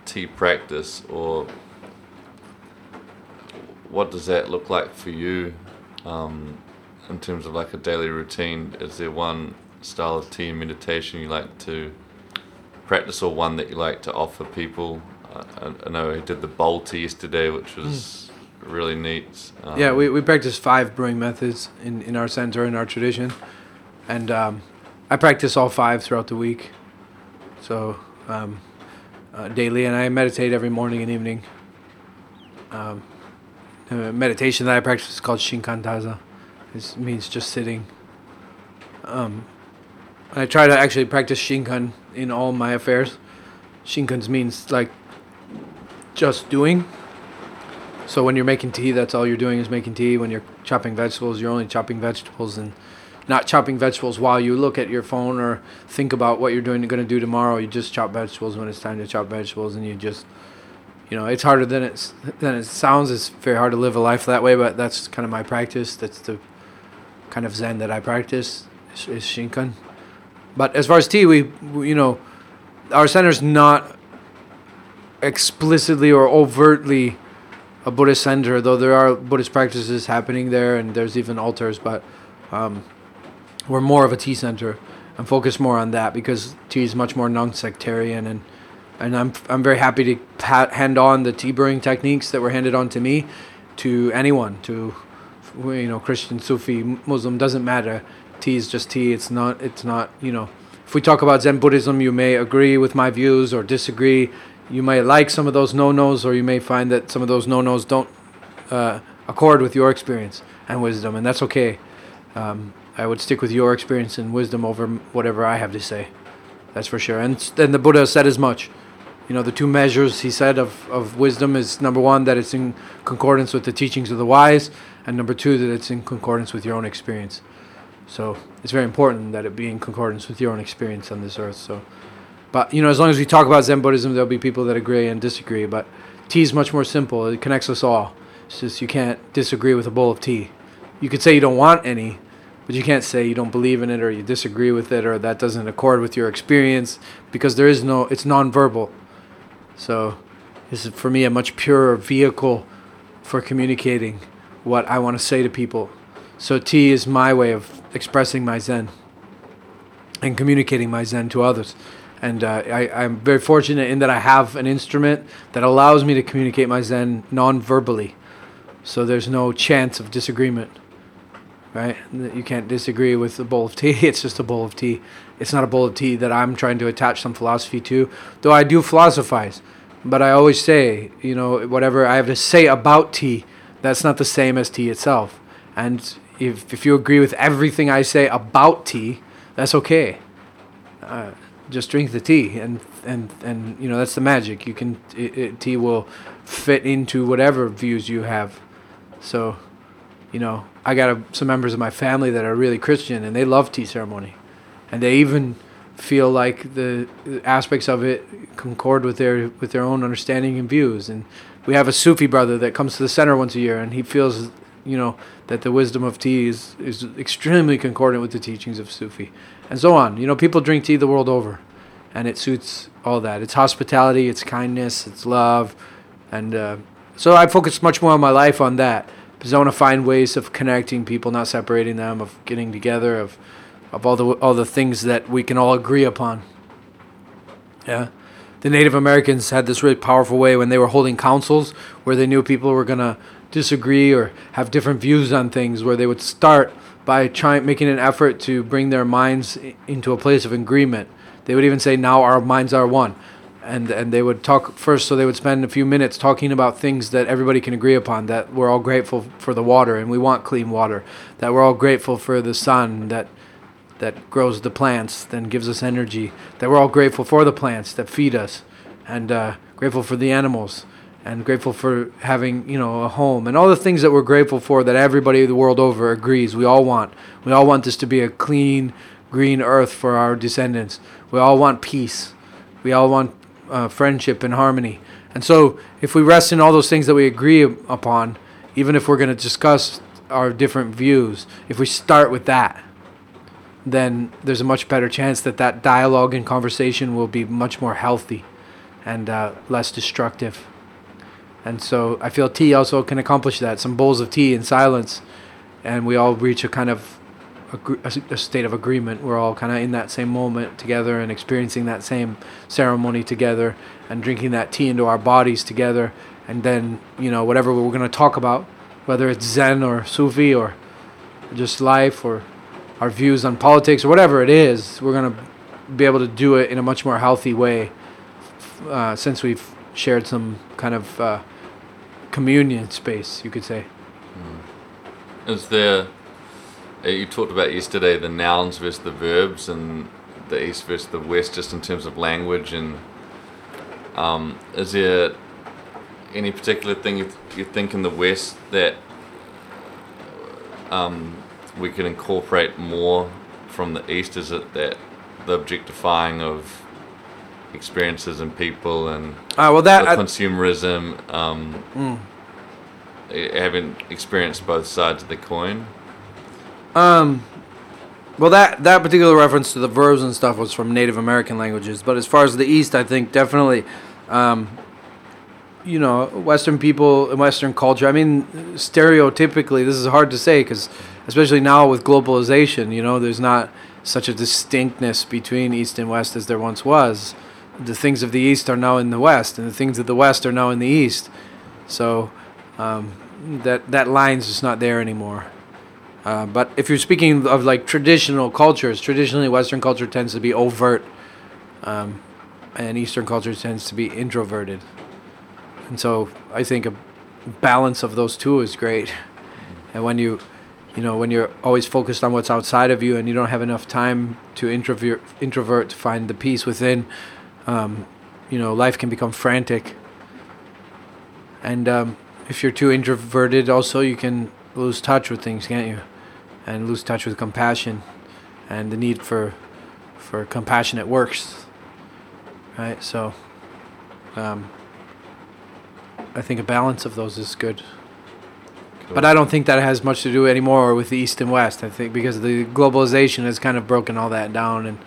tea practice or what does that look like for you um, in terms of like a daily routine is there one style of tea meditation you like to practice or one that you like to offer people I, I know I did the bowl tea yesterday which was mm. really neat. Um, Yeah, we, we practice five brewing methods in, in our center, in our tradition. And um, I practice all five throughout the week. So, um, uh, daily, and I meditate every morning and evening. Um, the meditation that I practice is called Shikantaza. It means just sitting. Um, I try to actually practice Shikan in all my affairs. Shikans means like just doing. So when you're making tea, that's all you're doing is making tea. When you're chopping vegetables, you're only chopping vegetables and not chopping vegetables while you look at your phone or think about what you're doing going to do tomorrow. You just chop vegetables when it's time to chop vegetables, and you just, you know, it's harder than it's than it sounds. It's very hard to live a life that way, but that's kind of my practice. That's the kind of Zen that I practice is, is Shikan. But as far as tea, we, we you know, our center's not explicitly or overtly a Buddhist center, though there are Buddhist practices happening there, and there's even altars. But um, we're more of a tea center and focus more on that because tea is much more non-sectarian, and and I'm I'm very happy to pat, hand on the tea brewing techniques that were handed on to me to anyone, to you know Christian, Sufi, Muslim doesn't matter. Tea is just tea. It's not. It's not. You know, if we talk about Zen Buddhism, you may agree with my views or disagree you may like some of those no-nos or you may find that some of those no-nos don't uh, accord with your experience and wisdom and that's okay um, i would stick with your experience and wisdom over whatever i have to say that's for sure and then the buddha said as much you know the two measures he said of, of wisdom is number one that it's in concordance with the teachings of the wise and number two that it's in concordance with your own experience so it's very important that it be in concordance with your own experience on this earth so but you know, as long as we talk about Zen Buddhism, there'll be people that agree and disagree. But tea is much more simple. It connects us all. It's just you can't disagree with a bowl of tea. You could say you don't want any, but you can't say you don't believe in it or you disagree with it or that doesn't accord with your experience because there is no. It's nonverbal. So this is for me a much purer vehicle for communicating what I want to say to people. So tea is my way of expressing my Zen and communicating my Zen to others and uh, I, I'm very fortunate in that I have an instrument that allows me to communicate my Zen non-verbally, so there's no chance of disagreement. Right? You can't disagree with a bowl of tea. It's just a bowl of tea. It's not a bowl of tea that I'm trying to attach some philosophy to, though I do philosophize. But I always say, you know, whatever I have to say about tea, that's not the same as tea itself. And if if you agree with everything I say about tea, that's okay. Uh, just drink the tea and and and you know that's the magic. You can it, it, tea will fit into whatever views you have. So you know i got a, some members of my family that are really christian and they love tea ceremony. And they even feel like the aspects of it concord with their with their own understanding and views. And we have a sufi brother that comes to the center once a year and he feels you know that the wisdom of tea is, is extremely concordant with the teachings of sufi and so on. You know, people drink tea the world over, and it suits all that. It's hospitality, it's kindness, it's love, and uh, so I focus much more on my life on that because I want to find ways of connecting people, not separating them, of getting together, of of all the all the things that we can all agree upon. Yeah. The Native Americans had this really powerful way when they were holding councils where they knew people were going to disagree or have different views on things where they would start by trying making an effort to bring their minds into a place of agreement. They would even say, "Now our minds are one," and and they would talk first. So they would spend a few minutes talking about things that everybody can agree upon. That we're all grateful for the water, and we want clean water. That we're all grateful for the sun that that grows the plants, then gives us energy. That we're all grateful for the plants that feed us, and uh, grateful for the animals and grateful for having you know a home and all the things that we're grateful for that everybody the world over agrees. We all want we all want this to be a clean green earth for our descendants. We all want peace. We all want uh, friendship and harmony. And so if we rest in all those things that we agree upon even if we're going to discuss our different views if we start with that then there's a much better chance that that dialogue and conversation will be much more healthy and uh, less destructive and so I feel tea also can accomplish that. Some bowls of tea in silence, and we all reach a kind of a, a state of agreement. We're all kind of in that same moment together and experiencing that same ceremony together and drinking that tea into our bodies together. and then you know whatever we're going to talk about, whether it's Zen or Sufi or just life or our views on politics or whatever it is, we're going to be able to do it in a much more healthy way uh, since we've shared some kind of uh, communion space, you could say. Is there? uh, You talked about yesterday the nouns versus the verbs, and the east versus the west, just in terms of language. And um, is there any particular thing you, you think in the west that um, we can incorporate more from the east? Is it that the objectifying of experiences and people and Uh, well, the that I, consumerism? Um, eh, Having experienced both sides of the coin. Um, well, that that particular reference to the verbs and stuff was from Native American languages, but as far as the East, I think definitely, um, you know, Western people and Western culture. I mean, stereotypically, this is hard to say because, especially now with globalization, you know, there's not such a distinctness between East and West as there once was. The things of the East are now in the West, and the things of the West are now in the East. So um, that that line's just not there anymore. Uh, but if you're speaking of like traditional cultures, traditionally Western culture tends to be overt, um, and Eastern culture tends to be introverted. And so I think a balance of those two is great. And when you, you know, when you're always focused on what's outside of you and you don't have enough time to introvert, introvert to find the peace within, um, you know, life can become frantic. And um, if you're too introverted, also you can lose touch with things, can't you? And lose touch with compassion, and the need for for compassionate works. Right. So, um, I think a balance of those is good. But I don't think that has much to do anymore with the East and West. I think because the globalization has kind of broken all that down, and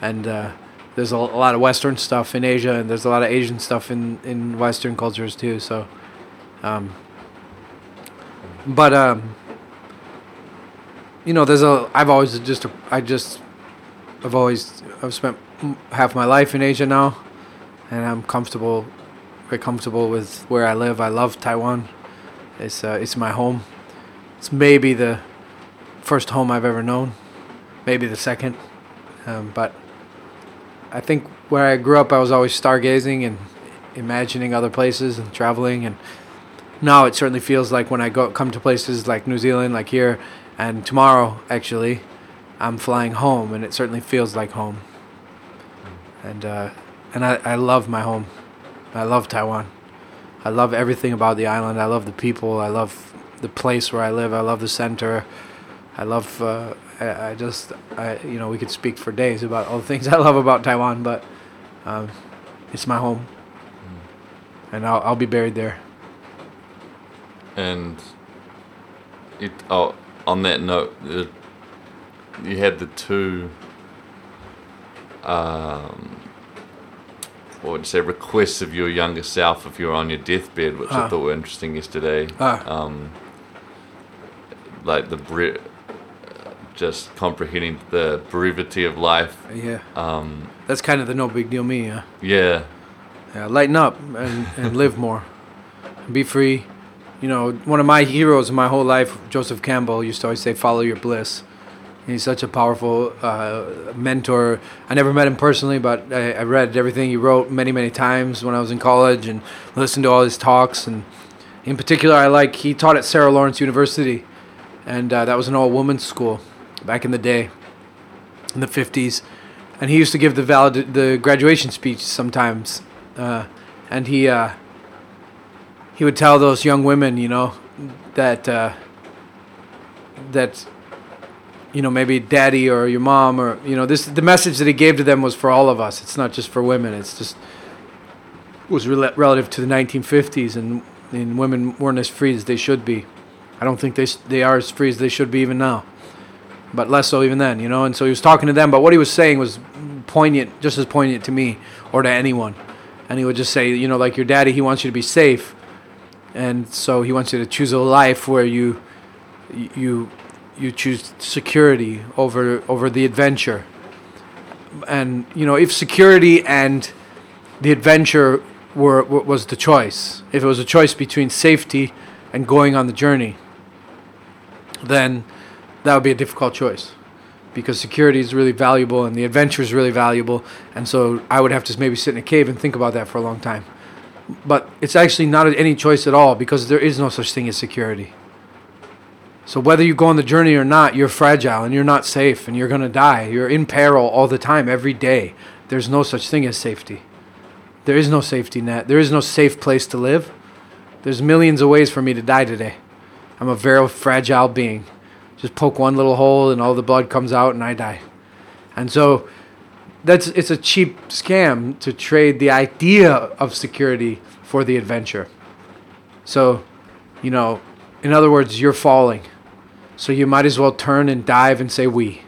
and uh, there's a, lot of Western stuff in Asia, and there's a lot of Asian stuff in in Western cultures too. So, um, but um, you know, there's a. I've always just. I just. I've always. I've spent half my life in Asia now, and I'm comfortable. Very comfortable with where I live. I love Taiwan. It's uh, it's my home. It's maybe the first home I've ever known. Maybe the second, um, but I think where I grew up, I was always stargazing and imagining other places and traveling and now it certainly feels like when I go come to places like New Zealand, like here, and tomorrow actually, I'm flying home, and it certainly feels like home. And uh, and I, I love my home. I love Taiwan. I love everything about the island. I love the people. I love the place where I live. I love the center. I love. Uh, I, I just. I you know we could speak for days about all the things I love about Taiwan, but um, it's my home, and I'll I'll be buried there. And it oh on that note, the, you had the two um, what would you say requests of your younger self if you were on your deathbed, which I Ah. thought were interesting yesterday. Ah. Um, like the bre- just comprehending the brevity of life. Yeah, Um, that's kind of the no big deal me. Yeah, yeah, yeah lighten up and, and live more, be free. You know, one of my heroes in my whole life, Joseph Campbell, used to always say, "Follow your bliss." He's such a powerful uh, mentor. I never met him personally, but I, I read everything he wrote many, many times when I was in college and listened to all his talks. And in particular, I like he taught at Sarah Lawrence University, and uh, that was an all-women's school back in the day, in the '50s. And he used to give the valid the graduation speech sometimes, uh, and he uh, he would tell those young women, you know, that uh, that you know maybe daddy or your mom or you know this the message that he gave to them was for all of us. It's not just for women. It's just was rel- relative to the 1950s and and women weren't as free as they should be. I don't think they they are as free as they should be even now, but less so even then. You know, and so he was talking to them, but what he was saying was poignant, just as poignant to me or to anyone. And he would just say, you know, like your daddy, he wants you to be safe, and so he wants you to choose a life where you you you choose security over over the adventure and you know if security and the adventure were was the choice. If it was a choice between safety and going on the journey, then that would be a difficult choice because security is really valuable and the adventure is really valuable. And so I would have to maybe sit in a cave and think about that for a long time. But it's actually not any choice at all because there is no such thing as security. So whether you go on the journey or not, you're fragile and you're not safe and you're going to die. You're in peril all the time, every day. There's no such thing as safety. There is no safety net. There is no safe place to live. There's millions of ways for me to die today. I'm a very fragile being. Just poke one little hole and all the blood comes out and I die. And so that's it's a cheap scam to trade the idea of security for the adventure. So, you know, in other words, you're falling. So you might as well turn and dive and say we.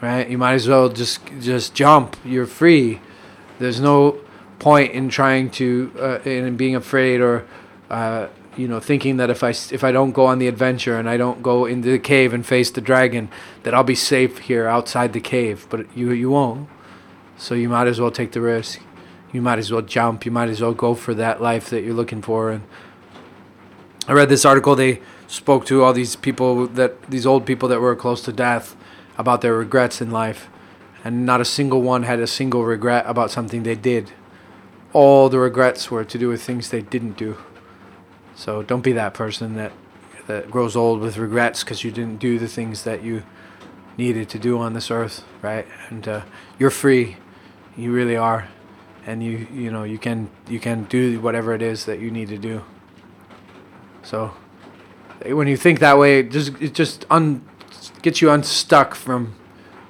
Right? You might as well just just jump. You're free. There's no point in trying to uh, in being afraid or uh, you know thinking that if I if I don't go on the adventure and I don't go into the cave and face the dragon that I'll be safe here outside the cave. But you you won't. So you might as well take the risk. You might as well jump. You might as well go for that life that you're looking for and I read this article. They spoke to all these people that these old people that were close to death about their regrets in life, and not a single one had a single regret about something they did. All the regrets were to do with things they didn't do. So don't be that person that that grows old with regrets because you didn't do the things that you needed to do on this earth, right? And uh, you're free. You really are, and you you know you can you can do whatever it is that you need to do. So when you think that way, it just it just un gets you unstuck from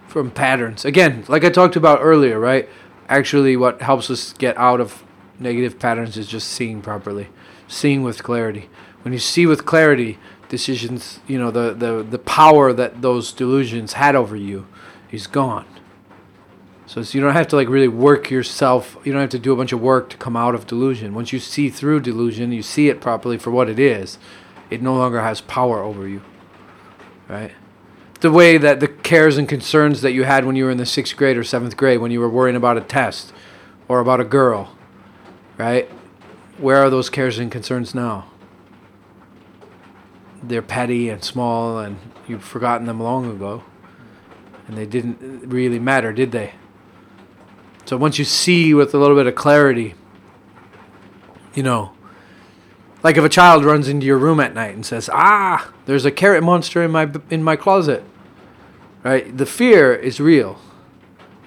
from patterns. Again, like I talked about earlier, right? Actually, what helps us get out of negative patterns is just seeing properly, seeing with clarity. When you see with clarity, decisions, you know, the the the power that those delusions had over you is gone. So, it's- you don't have to like really work yourself. You don't have to do a bunch of work to come out of delusion. Once you see through delusion, you see it properly for what it is. It no longer has power over you. Right? The way that the cares and concerns that you had when you were in the sixth grade or seventh grade, when you were worrying about a test or about a girl, right? Where are those cares and concerns now? They're petty and small, and you've forgotten them long ago. And they didn't really matter, did they? So once you see with a little bit of clarity, you know, like if a child runs into your room at night and says, "Ah, there's a carrot monster in my in my closet." Right? The fear is real.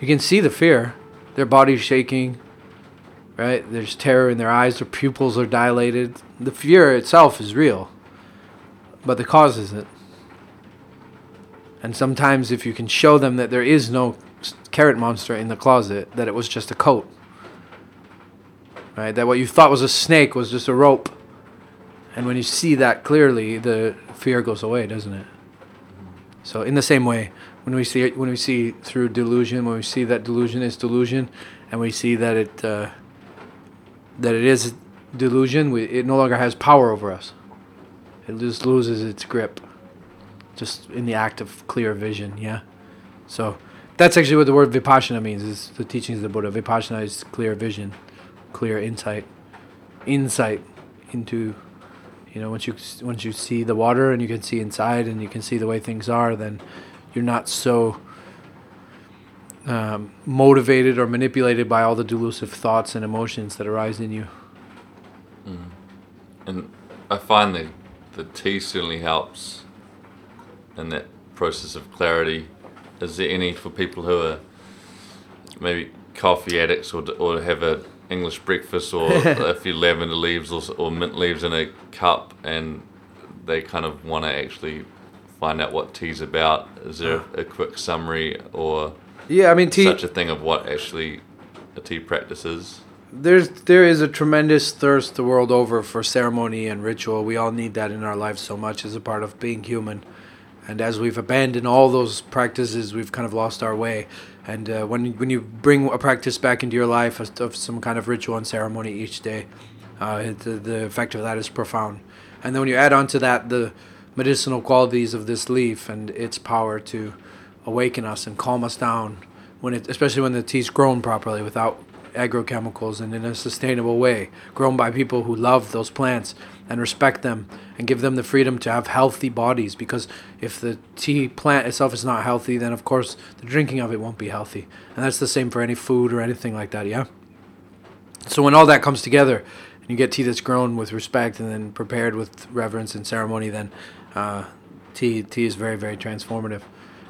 You can see the fear. Their body's shaking. Right? There's terror in their eyes, their pupils are dilated. The fear itself is real. But the cause isn't. And sometimes if you can show them that there is no carrot monster in the closet, that it was just a coat. Right? That what you thought was a snake was just a rope. And when you see that clearly, the fear goes away, doesn't it? So in the same way, when we see when we see through delusion, when we see that delusion is delusion, and we see that it uh, that it is delusion, we, it no longer has power over us. It just loses its grip, just in the act of clear vision. Yeah. So that's actually what the word vipassana means. Is the teachings of the Buddha. Vipassana is clear vision, clear insight, insight into you know once you once you see the water and you can see inside and you can see the way things are then you're not so um, motivated or manipulated by all the delusive thoughts and emotions that arise in you And I find that the tea certainly helps in that process of clarity. Is there any for people who are maybe coffee addicts or, or have a English breakfast or a few lavender leaves or, or mint leaves in a cup and they kind of want to actually find out what tea's about? Is there a, a quick summary or yeah i mean tea such a thing of what actually a tea practice is? there's there is a tremendous thirst the world over for ceremony and ritual. We all need that in our lives so much as a part of being human. And as we've abandoned all those practices, we've kind of lost our way. And uh, when when you bring a practice back into your life of, some kind of ritual and ceremony each day, uh, the, the effect of that is profound. And then when you add on to that the medicinal qualities of this leaf and its power to awaken us and calm us down, when it, especially when the tea's grown properly without agrochemicals and in a sustainable way, grown by people who love those plants and respect them and give them the freedom to have healthy bodies. Because if the tea plant itself is not healthy, then of course the drinking of it won't be healthy. And that's the same for any food or anything like that, yeah? So when all that comes together, and you get tea that's grown with respect and then prepared with reverence and ceremony, then uh, tea tea is very very transformative.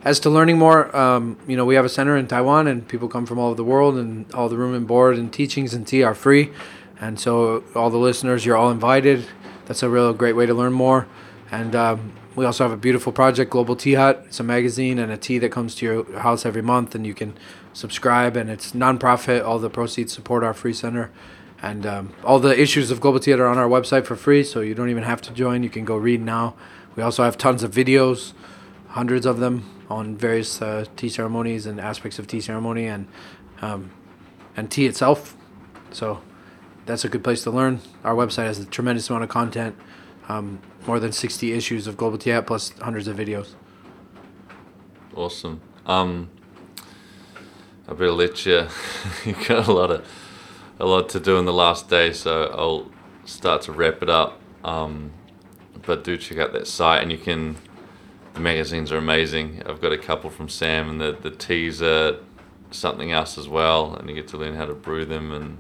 As to learning more, um, you know, we have a center in Taiwan, and people come from all over the world, and all the room and board and teachings and tea are free, and so all the listeners, you're all invited. That's a real great way to learn more, and um, we also have a beautiful project, Global Tea Hut. It's a magazine and a tea that comes to your house every month, and you can subscribe. And it's nonprofit. All the proceeds support our free center, and um, all the issues of Global Tea are on our website for free, so you don't even have to join. You can go read now. We also have tons of videos, hundreds of them on various uh, tea ceremonies and aspects of tea ceremony and um, and tea itself. So that's a good place to learn. Our website has a tremendous amount of content, um, more than 60 issues of Global Tea Hut plus hundreds of videos. Awesome. Um, I better let you. you got a lot of a lot to do in the last day, so I'll start to wrap it up. Um, but do check out that site, and you can. The magazines are amazing. I've got a couple from Sam, and the the teas are something else as well, and you get to learn how to brew them, and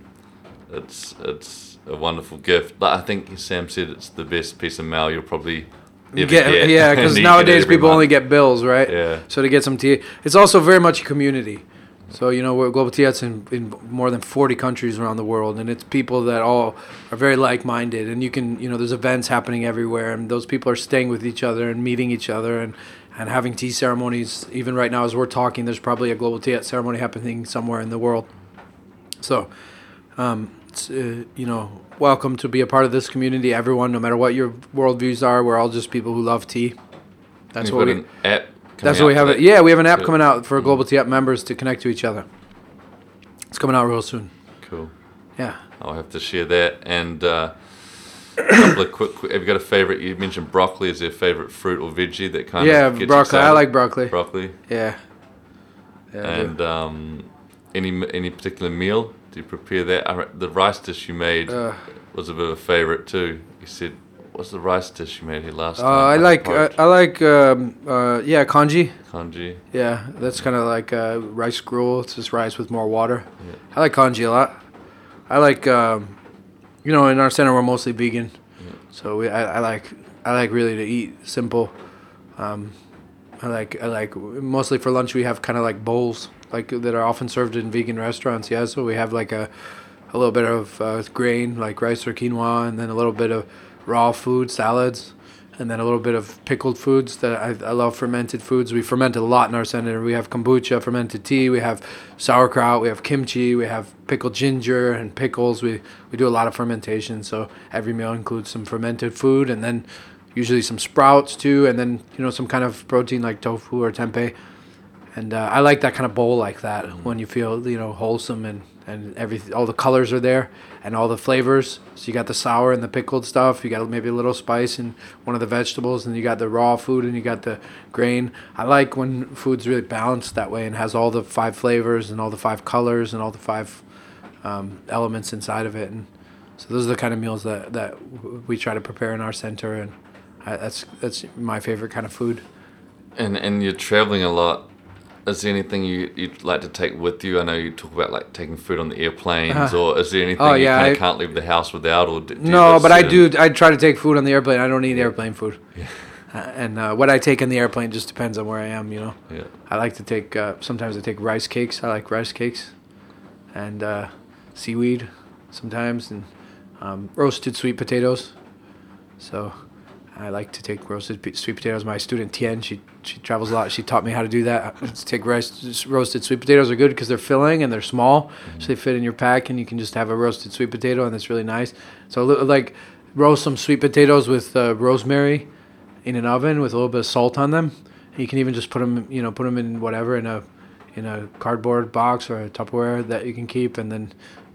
it's it's a wonderful gift. Like I think Sam said, it's the best piece of mail you'll probably Get- get. yeah, because And you get it nowadays people only get bills, right? Yeah. So to get some tea, it's also very much a community. So you know, we're Global Tea Hut's in, in more than 40 countries around the world, and it's people that all are very like-minded. And you can, you know, there's events happening everywhere, and those people are staying with each other and meeting each other and and having tea ceremonies. Even right now, as we're talking, there's probably a Global Tea Hut ceremony happening somewhere in the world. So, um, it's, uh, you know, welcome to be a part of this community. Everyone, no matter what your worldviews are, we're all just people who love tea. That's what we. app. That's what we have. It. Yeah, we have an app Good. coming out for Global Tea Hut members to connect to each other. It's coming out real soon. Cool. Yeah. I'll have to share that. And uh, a couple of quick, quick. Have you got a favorite? You mentioned broccoli as your favorite fruit or veggie that kind Yeah, of Yeah, broccoli. I like broccoli. broccoli. Yeah. Yeah. And um, any any particular meal? Do you prepare that? The rice dish you made Uh. was a bit of a favorite too. You said, "What's the rice dish you made here last Uh, time?" I like uh, porridge. I like um, uh, yeah congee. congee. Yeah, that's kind of like uh, rice gruel. It's just rice with more water. Yeah. I like congee a lot. I like, um, you know, in our center we're mostly vegan, so we I, I like I like really to eat simple. Um, I like I like mostly for lunch we have kind of like bowls like that are often served in vegan restaurants. Yeah, so we have like a a little bit of uh, grain like rice or quinoa, and then a little bit of raw food salads, and then a little bit of pickled foods that I, I love fermented foods. We ferment a lot in our center. We have kombucha, fermented tea. We have sauerkraut. We have kimchi. We have pickled ginger and pickles. We we do a lot of fermentation. So every meal includes some fermented food, and then usually some sprouts too, and then you know some kind of protein like tofu or tempeh. And uh, I like that kind of bowl like that when you feel you know wholesome and and everything. All the colors are there and all the flavors. So you got the sour and the pickled stuff. You got maybe a little spice in one of the vegetables, and you got the raw food and you got the grain. I like when food's really balanced that way and has all the five flavors and all the five colors and all the five um, elements inside of it. And so those are the kind of meals that that we try to prepare in our center, and I, that's that's my favorite kind of food. And and you're traveling a lot. Is there anything you, you'd like to take with you? I know you talk about like taking food on the airplanes, Uh-huh. or is there anything Oh, you yeah, I- of can't leave the house without? Or do, do No, but I do. I try to take food on the airplane. I don't eat airplane food. Uh, and uh, what I take in the airplane just depends on where I am. You know, Yeah. I like to take. Uh, sometimes I take rice cakes. I like rice cakes, and uh, seaweed sometimes, and um, roasted sweet potatoes. So I like to take roasted sweet potatoes. My student Tien, she she travels a lot. She taught me how to do that. To take rice, roasted sweet potatoes are good because they're filling and they're small, so they fit in your pack, and you can just have a roasted sweet potato, and it's really nice. So like roast some sweet potatoes with uh, rosemary in an oven with a little bit of salt on them. You can even just put them, you know, put them in whatever in a in a cardboard box or a Tupperware that you can keep, and then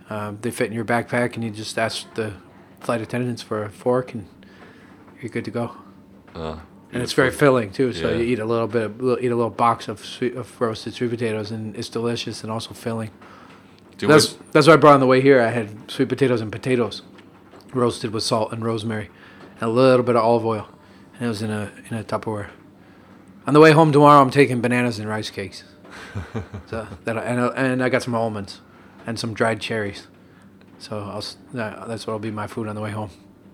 um, they fit in your backpack, and you just ask the flight attendants for a fork, and you're good to go. Uh, And it's very filling too. So Yeah. you eat a little bit, of, eat a little box of sweet, of roasted sweet potatoes, and it's delicious and also filling. You That's watch- that's what I brought on the way here. I had sweet potatoes and potatoes, roasted with salt and rosemary, and a little bit of olive oil, and it was in a in a Tupperware. On the way home tomorrow, I'm taking bananas and rice cakes. so that and and I got some almonds, and some dried cherries. So I'll that, that's what'll be my food on the way home.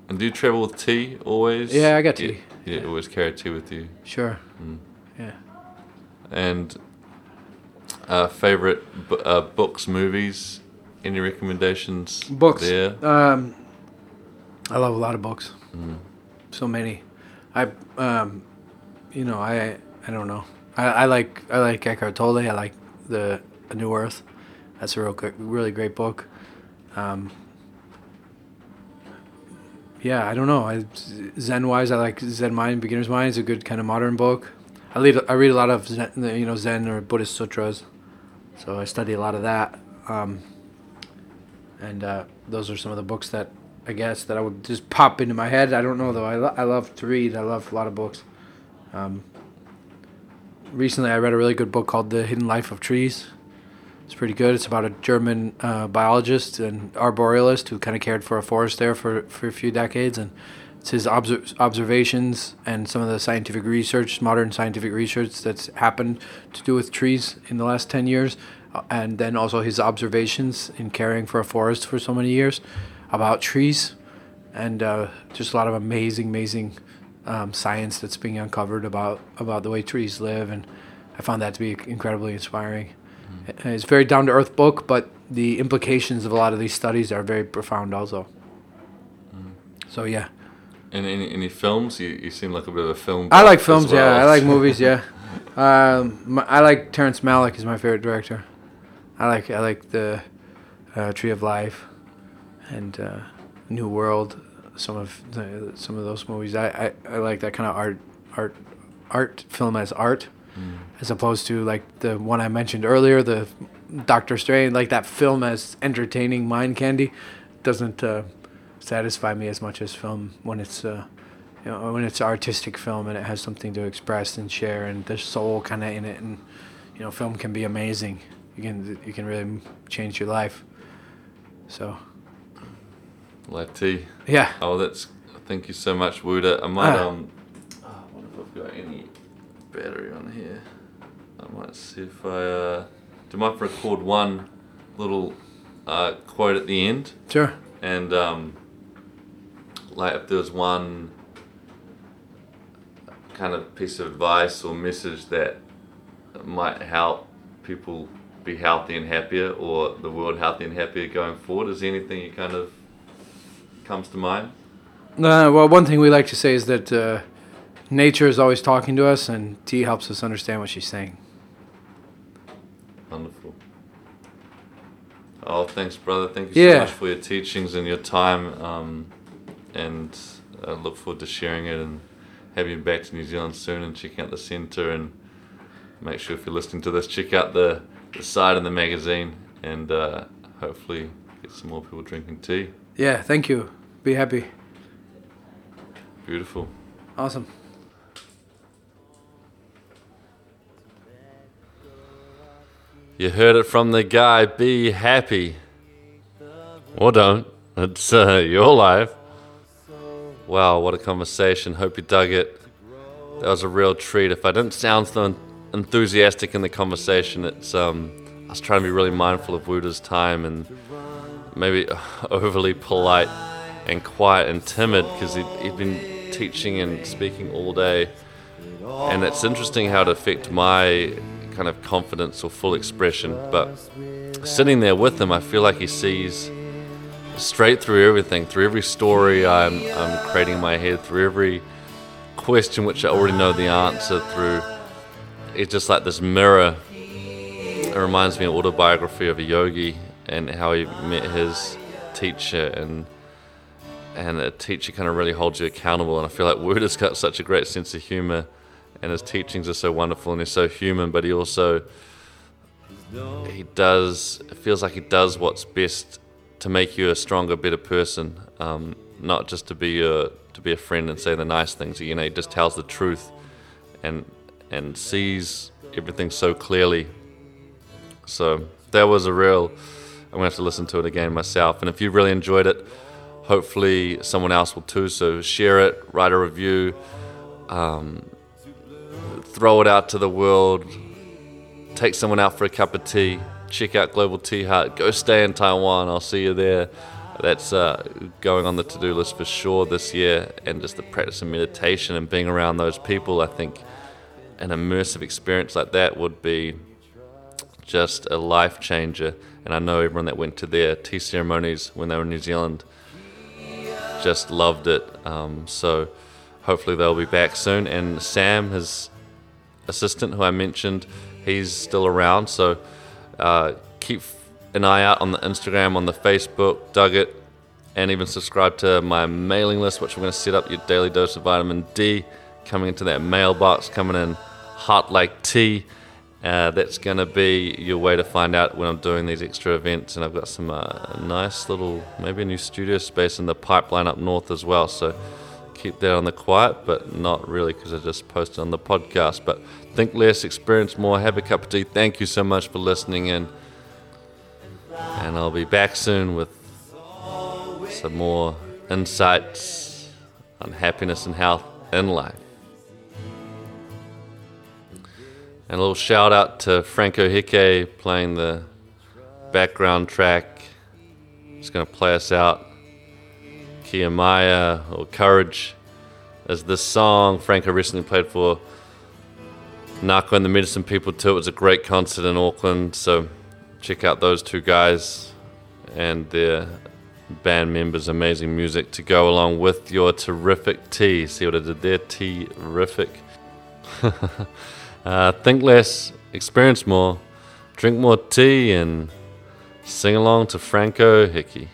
And do you travel with tea always? Yeah, I got You- tea. You, always carry tea with you. Sure. Mm. Yeah. And uh, favorite bu- uh, books, movies. Any recommendations? Books. there. Um, I love a lot of books. Mm. So many. I um, you know, I I don't know. I, I like I like Eckhart Tolle. I like the A New Earth. That's a real good, really great book. Um, yeah, I don't know. I Zen wise, I like Zen Mind, Beginner's Mind. is a good kind of modern book. I read I read a lot of Zen, you know Zen or Buddhist sutras, so I study a lot of that. Um, and uh, those are some of the books that I guess that I would just pop into my head. I don't know though. I, lo- I love to read. I love a lot of books. Um, recently, I read a really good book called The Hidden Life of Trees. It's pretty good. It's about a German uh, biologist and arborealist who kind of cared for a forest there for, for a few decades, and it's his obser- observations and some of the scientific research, modern scientific research that's happened to do with trees in the last ten years, uh, and then also his observations in caring for a forest for so many years about trees, and uh, just a lot of amazing, amazing um, science that's being uncovered about about the way trees live, and I found that to be incredibly inspiring. Uh, It's a very down to earth book, but the implications of a lot of these studies are very profound also. So yeah, And any any films? You, you seem like a bit of a film. I like films. Yeah. I like movies. Yeah, um, m- I like Terrence Malick is my favorite director. I like I like the uh, Tree of Life and uh, New World. Some of the, some of those movies. I, I, I like that kind of art art art film as art, Mm. as opposed to like the one I mentioned earlier, the Doctor Strange. Like that film as entertaining mind candy doesn't uh, satisfy me as much as film when it's. Uh, you know, when it's artistic film and it has something to express and share and there's soul kind of in it and you know film can be amazing you can you can really change your life so tea. yeah Oh, that's. Thank you so much, Wu De. I might Ah. um. Oh, I wonder if I've got any battery on here. I might see if I uh. Do you mind if I record one little uh, quote at the end? sure And um, like if there's one kind of piece of advice or message that might help people be healthy and happier, or the world healthy and happier going forward, is there anything you kind of comes to mind? uh, well one thing we like to say is that uh, nature is always talking to us and tea helps us understand what she's saying Wonderful. Oh, thanks, brother. Thank you Yeah. so much for your teachings and your time. Um, and I look forward to sharing it and having you back to New Zealand soon and checking out the centre. And make sure if you're listening to this, check out the, the site and the magazine and uh, hopefully get some more people drinking tea. yeah thank you be happy Beautiful. awesome You heard it from the guy. Be happy. Or don't. It's uh, your life. Wow, what a conversation. Hope you dug it. That was a real treat. If I didn't sound so enthusiastic in the conversation, it's um, I was trying to be really mindful of Wu De's time and maybe overly polite and quiet and timid because he'd, he'd been teaching and speaking all day. And it's interesting how it affected my kind of confidence or full expression. But sitting there with him, I feel like he sees straight through everything, through every story I'm, I'm creating in my head, through every question which I already know the answer through. It's just like this mirror. It reminds me of autobiography of a yogi and how he met his teacher and and a teacher kind of really holds you accountable. And I feel like Wu De's got such a great sense of humor, and his teachings are so wonderful, and he's so human. But he also he does it feels like he does what's best to make you a stronger, better person, um, not just to be a to be a friend and say the nice things. You know, he just tells the truth, and and sees everything so clearly. So that was a real I'm gonna have to listen to it again myself. And if you really enjoyed it, hopefully someone else will too. So share it, write a review, um, throw it out to the world, take someone out for a cup of tea, check out Global Tea Hut, go stay in Taiwan. I'll see you there. That's uh, going on the to do list for sure this year. And just the practice of meditation and being around those people, I think an immersive experience like that would be just a life changer. And I know everyone that went to their tea ceremonies when they were in New Zealand just loved it. Um, so hopefully they'll be back soon. And Sam, his assistant, who I mentioned, he's still around. So uh, keep an eye out on the Instagram, on the Facebook, dug it, and even subscribe to my mailing list, which I'm going to set up your daily dose of vitamin D coming into that mailbox, coming in hot like tea. Uh, that's going to be your way to find out when I'm doing these extra events. And I've got some uh, nice little, maybe a new studio space in the pipeline up north as well. So keep that on the quiet, but not really because I just posted on the podcast. But think less, experience more, have a cup of tea. Thank you so much for listening in. And I'll be back soon with some more insights on happiness and health in life. And a little shout out to Franco Hickey playing the background track. He's going to play us out. Kia Maya or Courage is this song. Franco recently played for Nahko and the Medicine People too. It was a great concert in Auckland, so check out those two guys and their band members' amazing music to go along with your terrific tea. See what I did there? Terrific. Uh, think less, experience more, drink more tea, and sing along to Franco Hickey.